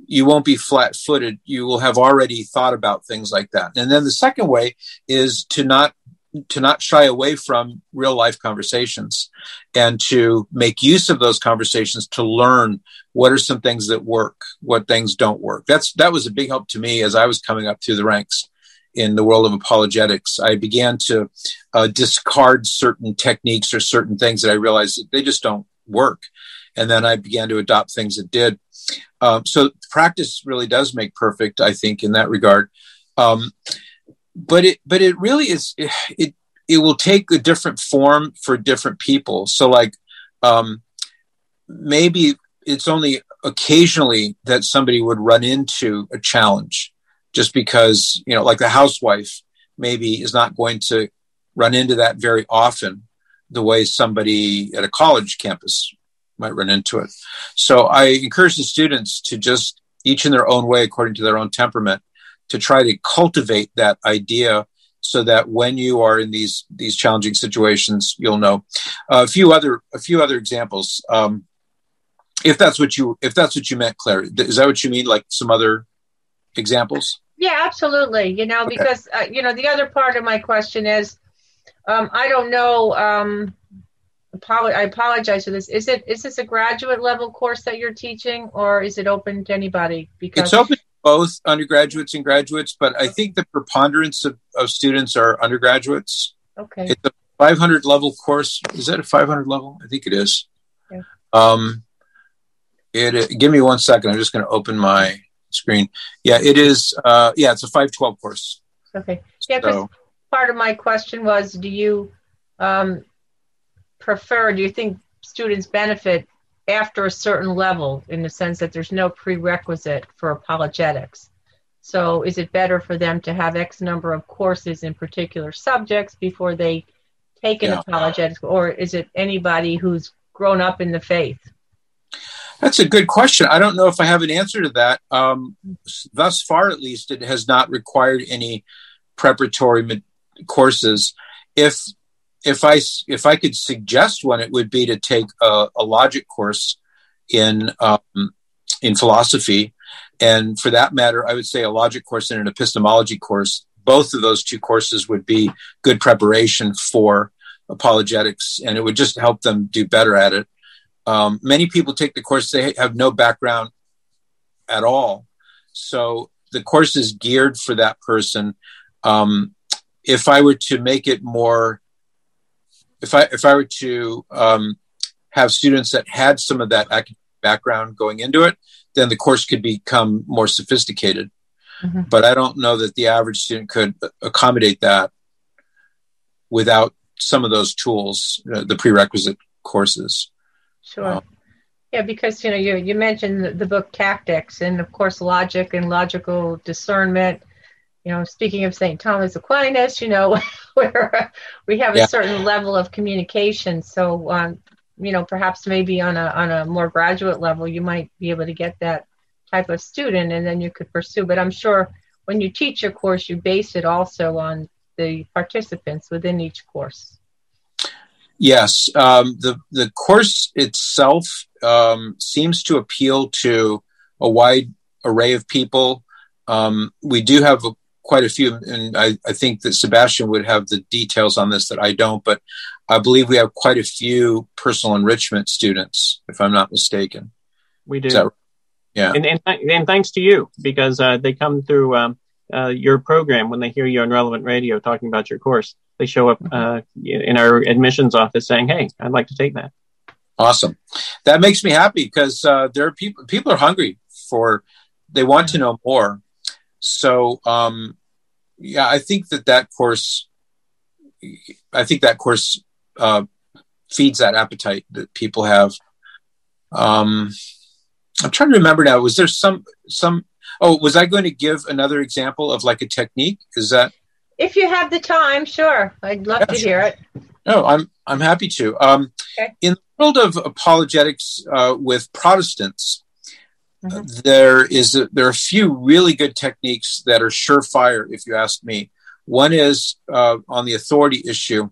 you won't be flat footed you will have already thought about things like that and then the second way is to not to not shy away from real life conversations and to make use of those conversations to learn what are some things that work what things don't work. That's that was a big help to me as i was coming up through the ranks in the world of apologetics. I began to uh, discard certain techniques or certain things that i realized they just don't work. And then i began to adopt things that did. Um, so practice really does make perfect i think in that regard. Um, but it but it really is it it will take a different form for different people. So like um maybe it's only occasionally that somebody would run into a challenge just because you know like the housewife maybe is not going to run into that very often the way somebody at a college campus might run into it. So i encourage the students to just each in their own way according to their own temperament to try to cultivate that idea so that when you are in these these challenging situations you'll know uh, a few other a few other examples um, if that's what you if that's what you meant claire is that what you mean like some other examples yeah absolutely you know okay. because uh, you know the other part of my question is um, i don't know um, I apologize for this. Is it is this a graduate level course that you're teaching, or is it open to anybody? Because it's open both undergraduates and graduates, but I think the preponderance of, of students are undergraduates. Okay. It's a 500 level course. Is that a 500 level? I think it is. Yeah. Um, it, it, give me one second. I'm just going to open my screen. Yeah, it is. Uh, yeah, it's a 512 course. Okay. Yeah, so, part of my question was, do you um, prefer? Do you think students benefit after a certain level in the sense that there's no prerequisite for apologetics. So, is it better for them to have X number of courses in particular subjects before they take an yeah. apologetics, or is it anybody who's grown up in the faith? That's a good question. I don't know if I have an answer to that. Um, thus far, at least, it has not required any preparatory courses. If if I if I could suggest one, it would be to take a, a logic course in um, in philosophy, and for that matter, I would say a logic course and an epistemology course. Both of those two courses would be good preparation for apologetics, and it would just help them do better at it. Um, many people take the course; they have no background at all, so the course is geared for that person. Um, if I were to make it more if I if I were to um, have students that had some of that academic background going into it, then the course could become more sophisticated. Mm-hmm. But I don't know that the average student could accommodate that without some of those tools, uh, the prerequisite courses. Sure. Um, yeah, because you know you you mentioned the, the book Tactics, and of course logic and logical discernment you know, speaking of St. Thomas Aquinas, you know, where we have yeah. a certain level of communication. So, um, you know, perhaps maybe on a on a more graduate level, you might be able to get that type of student, and then you could pursue. But I'm sure when you teach your course, you base it also on the participants within each course. Yes, um, the the course itself um, seems to appeal to a wide array of people. Um, we do have a quite a few, and I, I, think that Sebastian would have the details on this that I don't, but I believe we have quite a few personal enrichment students, if I'm not mistaken. We do. That, yeah. And, and, and, thanks to you, because uh, they come through um, uh, your program when they hear you on Relevant Radio talking about your course. They show up uh, in our admissions office saying, hey, I'd like to take that. Awesome. That makes me happy because uh, there are people, people are hungry for, they want to know more so um, yeah, I think that that course, I think that course uh, feeds that appetite that people have. Um, I'm trying to remember now. Was there some some? Oh, was I going to give another example of like a technique? Is that? If you have the time, sure. I'd love yeah, to hear it. No, I'm I'm happy to. Um, okay. In the world of apologetics uh, with Protestants, Mm-hmm. There is a, there are a few really good techniques that are surefire, if you ask me. One is uh, on the authority issue.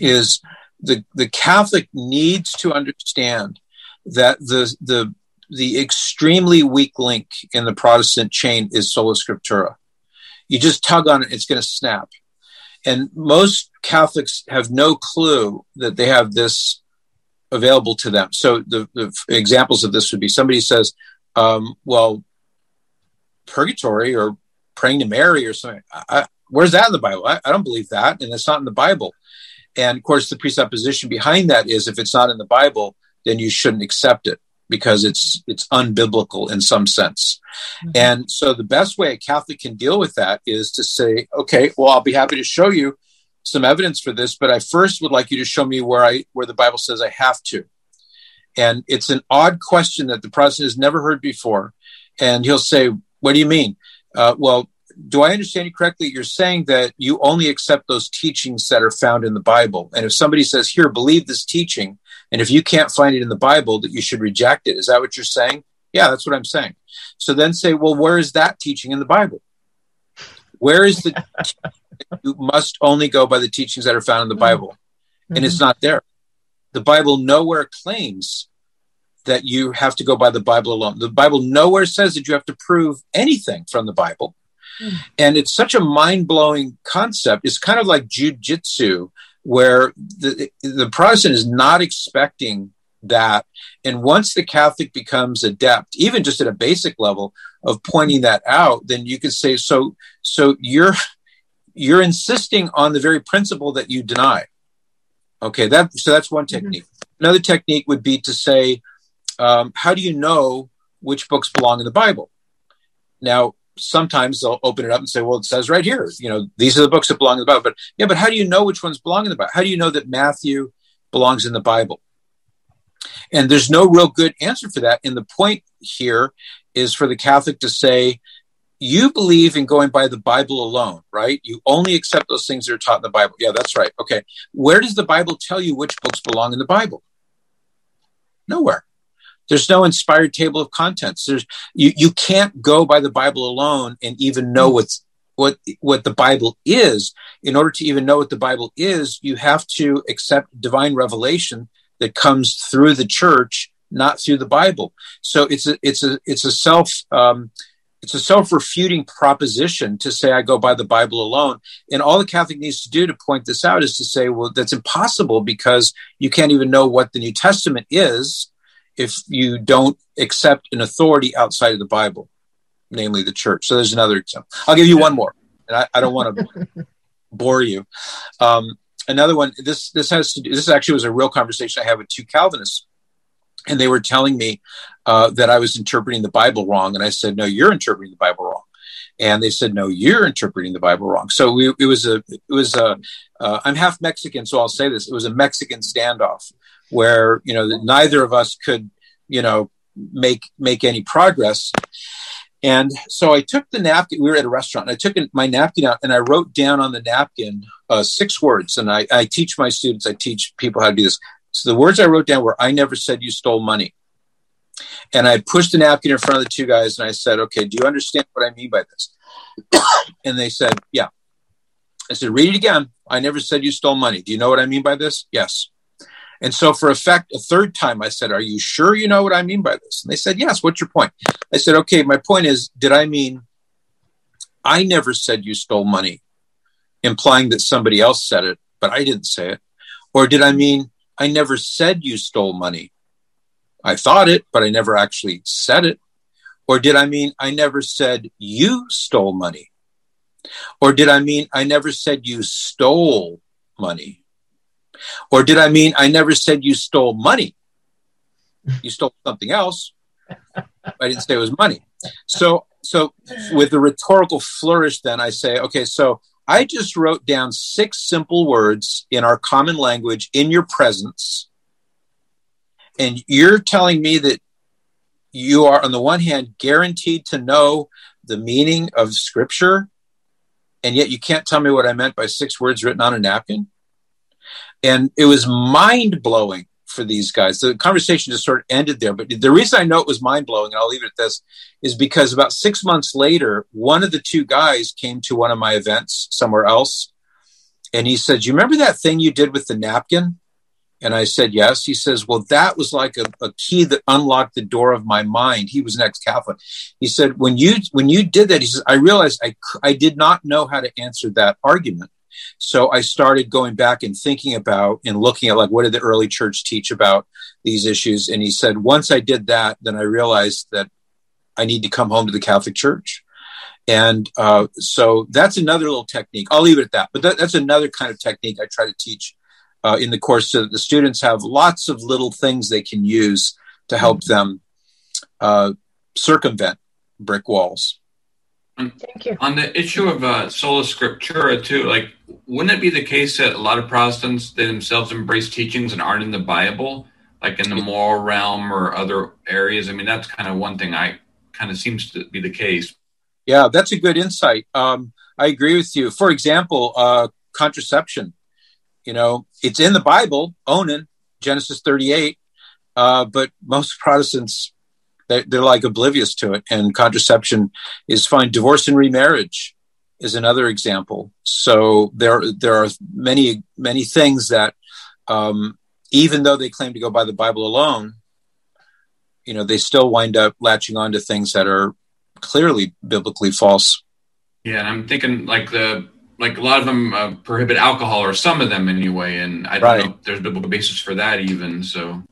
is the the Catholic needs to understand that the the the extremely weak link in the Protestant chain is sola scriptura. You just tug on it, it's going to snap. And most Catholics have no clue that they have this available to them. So the, the examples of this would be somebody says, um, well, purgatory or praying to Mary or something. I, where's that in the Bible? I, I don't believe that. And it's not in the Bible. And of course, the presupposition behind that is if it's not in the Bible, then you shouldn't accept it because it's it's unbiblical in some sense. Mm-hmm. And so the best way a Catholic can deal with that is to say, okay, well, I'll be happy to show you some evidence for this, but I first would like you to show me where I where the Bible says I have to. And it's an odd question that the Protestant has never heard before. And he'll say, What do you mean? Uh, well, do I understand you correctly? You're saying that you only accept those teachings that are found in the Bible. And if somebody says, Here, believe this teaching, and if you can't find it in the Bible, that you should reject it. Is that what you're saying? Yeah, that's what I'm saying. So then say, Well, where is that teaching in the Bible? Where is the you must only go by the teachings that are found in the Bible? Mm-hmm. And it's not there. The Bible nowhere claims that you have to go by the Bible alone. The Bible nowhere says that you have to prove anything from the Bible. Mm. And it's such a mind blowing concept. It's kind of like jujitsu, where the, the Protestant is not expecting that. And once the Catholic becomes adept, even just at a basic level of pointing that out, then you can say, so, so you're, you're insisting on the very principle that you deny. Okay, that so that's one mm-hmm. technique. Mm-hmm. Another technique would be to say, um, how do you know which books belong in the Bible? Now, sometimes they'll open it up and say, well, it says right here, you know, these are the books that belong in the Bible. But yeah, but how do you know which ones belong in the Bible? How do you know that Matthew belongs in the Bible? And there's no real good answer for that. And the point here is for the Catholic to say, you believe in going by the Bible alone, right? You only accept those things that are taught in the Bible. Yeah, that's right. Okay. Where does the Bible tell you which books belong in the Bible? Nowhere. There's no inspired table of contents. There's you, you can't go by the Bible alone and even know what's what what the Bible is. In order to even know what the Bible is, you have to accept divine revelation that comes through the church, not through the Bible. So it's a it's a it's a self um, it's a self-refuting proposition to say I go by the Bible alone. And all the Catholic needs to do to point this out is to say, well, that's impossible because you can't even know what the New Testament is if you don't accept an authority outside of the Bible, namely the church. So there's another example. I'll give you one more, and I, I don't want to bore you. Um, another one. This this has to do. This actually was a real conversation I had with two Calvinists, and they were telling me uh, that I was interpreting the Bible wrong, and I said, "No, you're interpreting the Bible wrong." And they said, "No, you're interpreting the Bible wrong." So we, it was a it was a. uh, half Mexican, so I'll say this: it was a Mexican standoff where you know neither of us could you know make make any progress and so i took the napkin we were at a restaurant and i took my napkin out and i wrote down on the napkin uh, six words and I, I teach my students i teach people how to do this so the words i wrote down were i never said you stole money and i pushed the napkin in front of the two guys and i said okay do you understand what i mean by this and they said yeah i said read it again i never said you stole money do you know what i mean by this yes and so, for effect, a third time I said, Are you sure you know what I mean by this? And they said, Yes. What's your point? I said, Okay, my point is, did I mean I never said you stole money, implying that somebody else said it, but I didn't say it? Or did I mean I never said you stole money? I thought it, but I never actually said it. Or did I mean I never said you stole money? Or did I mean I never said you stole money? Or did I mean I never said you stole money? You stole something else. I didn't say it was money. So, so with the rhetorical flourish, then I say, okay, so I just wrote down six simple words in our common language in your presence. And you're telling me that you are, on the one hand, guaranteed to know the meaning of scripture, and yet you can't tell me what I meant by six words written on a napkin? And it was mind blowing for these guys. The conversation just sort of ended there. But the reason I know it was mind blowing, and I'll leave it at this, is because about six months later, one of the two guys came to one of my events somewhere else. And he said, You remember that thing you did with the napkin? And I said, Yes. He says, Well, that was like a, a key that unlocked the door of my mind. He was an ex Catholic. He said, When you when you did that, he says, I realized I, I did not know how to answer that argument. So I started going back and thinking about and looking at like what did the early church teach about these issues. And he said, once I did that, then I realized that I need to come home to the Catholic Church. And uh, so that's another little technique. I'll leave it at that. But that, that's another kind of technique I try to teach uh, in the course so that the students have lots of little things they can use to help them uh, circumvent brick walls. Thank you. On the issue of uh, sola scriptura, too, like, wouldn't it be the case that a lot of Protestants they themselves embrace teachings and aren't in the Bible, like in the moral realm or other areas? I mean, that's kind of one thing I kind of seems to be the case. Yeah, that's a good insight. Um, I agree with you. For example, uh, contraception. You know, it's in the Bible, Onan, Genesis 38, uh, but most Protestants they're, they're like oblivious to it. And contraception is fine. Divorce and remarriage is another example. So there there are many many things that um, even though they claim to go by the Bible alone, you know, they still wind up latching on to things that are clearly biblically false. Yeah, and I'm thinking like the like a lot of them uh, prohibit alcohol or some of them anyway, and I don't right. know if there's biblical basis for that even. So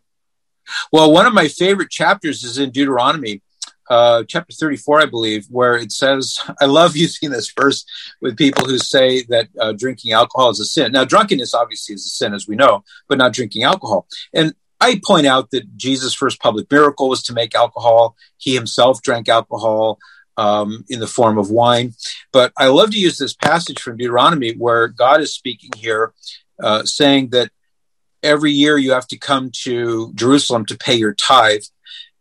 well, one of my favorite chapters is in Deuteronomy, uh, chapter 34, I believe, where it says, I love using this verse with people who say that uh, drinking alcohol is a sin. Now, drunkenness obviously is a sin, as we know, but not drinking alcohol. And I point out that Jesus' first public miracle was to make alcohol. He himself drank alcohol um, in the form of wine. But I love to use this passage from Deuteronomy where God is speaking here, uh, saying that every year you have to come to Jerusalem to pay your tithe.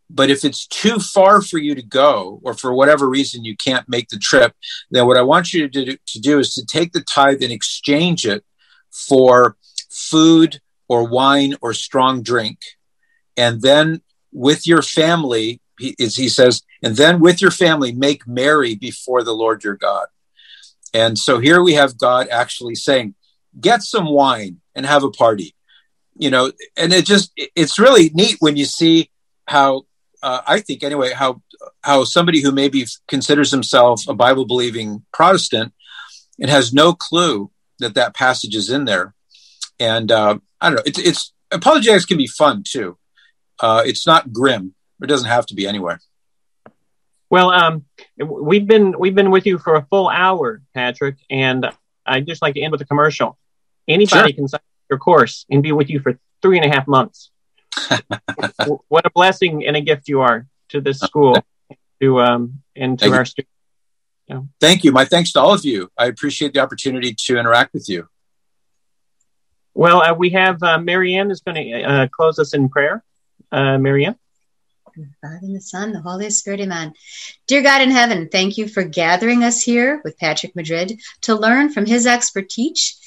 But if it's too far for you to go, or for whatever reason you can't make the trip, then what I want you to do, to do is to take the tithe and exchange it for food or wine or strong drink. And then with your family, he, he says, and then with your family, make merry before the Lord your God. And so here we have God actually saying, get some wine and have a party you know, and it just it's really neat when you see how uh, I think anyway how how somebody who maybe considers himself a Bible believing Protestant and has no clue that that passage is in there, and uh, I don't know. It's it's apologetics can be fun too. Uh, it's not grim. It doesn't have to be anywhere. Well, um, we've been we've been with you for a full hour, Patrick, and I'd just like to end with a commercial. Anybody sure. can your course and be with you for three and a half months. what a blessing and a gift you are to this school, to um, and to Thank our students. Yeah. Thank you. My thanks to all of you. I appreciate the opportunity to interact with you. Well, uh, we have uh, Marianne is going to uh, close us in prayer. Uh, Marianne. The Father and the Son, the Holy Spirit, Amen. Dear God in heaven, thank you for gathering us here with Patrick Madrid to learn from his expertise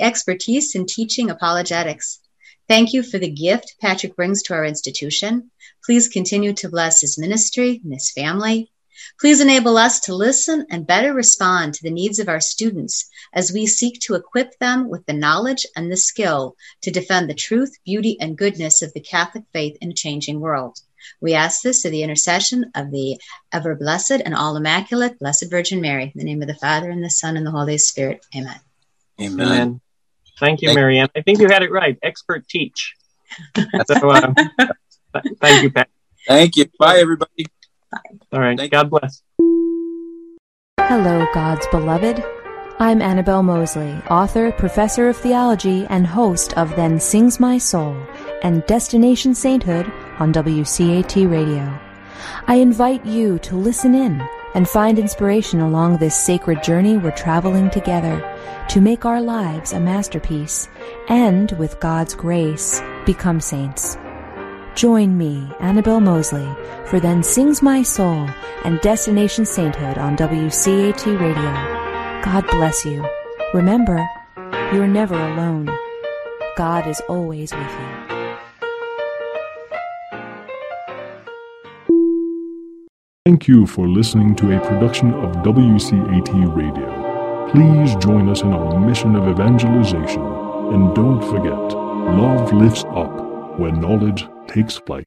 expertise in teaching apologetics. Thank you for the gift Patrick brings to our institution. Please continue to bless his ministry and his family. Please enable us to listen and better respond to the needs of our students as we seek to equip them with the knowledge and the skill to defend the truth, beauty, and goodness of the Catholic faith in a changing world. We ask this through the intercession of the ever blessed and all immaculate Blessed Virgin Mary. In the name of the Father, and the Son, and the Holy Spirit. Amen. Amen. Amen. Thank you, Marianne. I think you had it right. Expert teach. so, uh, thank you, Pat. Thank you. Bye, everybody. Bye. All right. Thank God bless. Hello, God's beloved. I'm Annabelle Moseley, author, professor of theology, and host of Then Sings My Soul and Destination Sainthood on WCAT Radio. I invite you to listen in and find inspiration along this sacred journey we're traveling together to make our lives a masterpiece and, with God's grace, become saints. Join me, Annabelle Moseley, for Then Sings My Soul and Destination Sainthood on WCAT Radio. God bless you. Remember, you're never alone. God is always with you. Thank you for listening to a production of WCAT Radio. Please join us in our mission of evangelization. And don't forget, love lifts up where knowledge takes flight.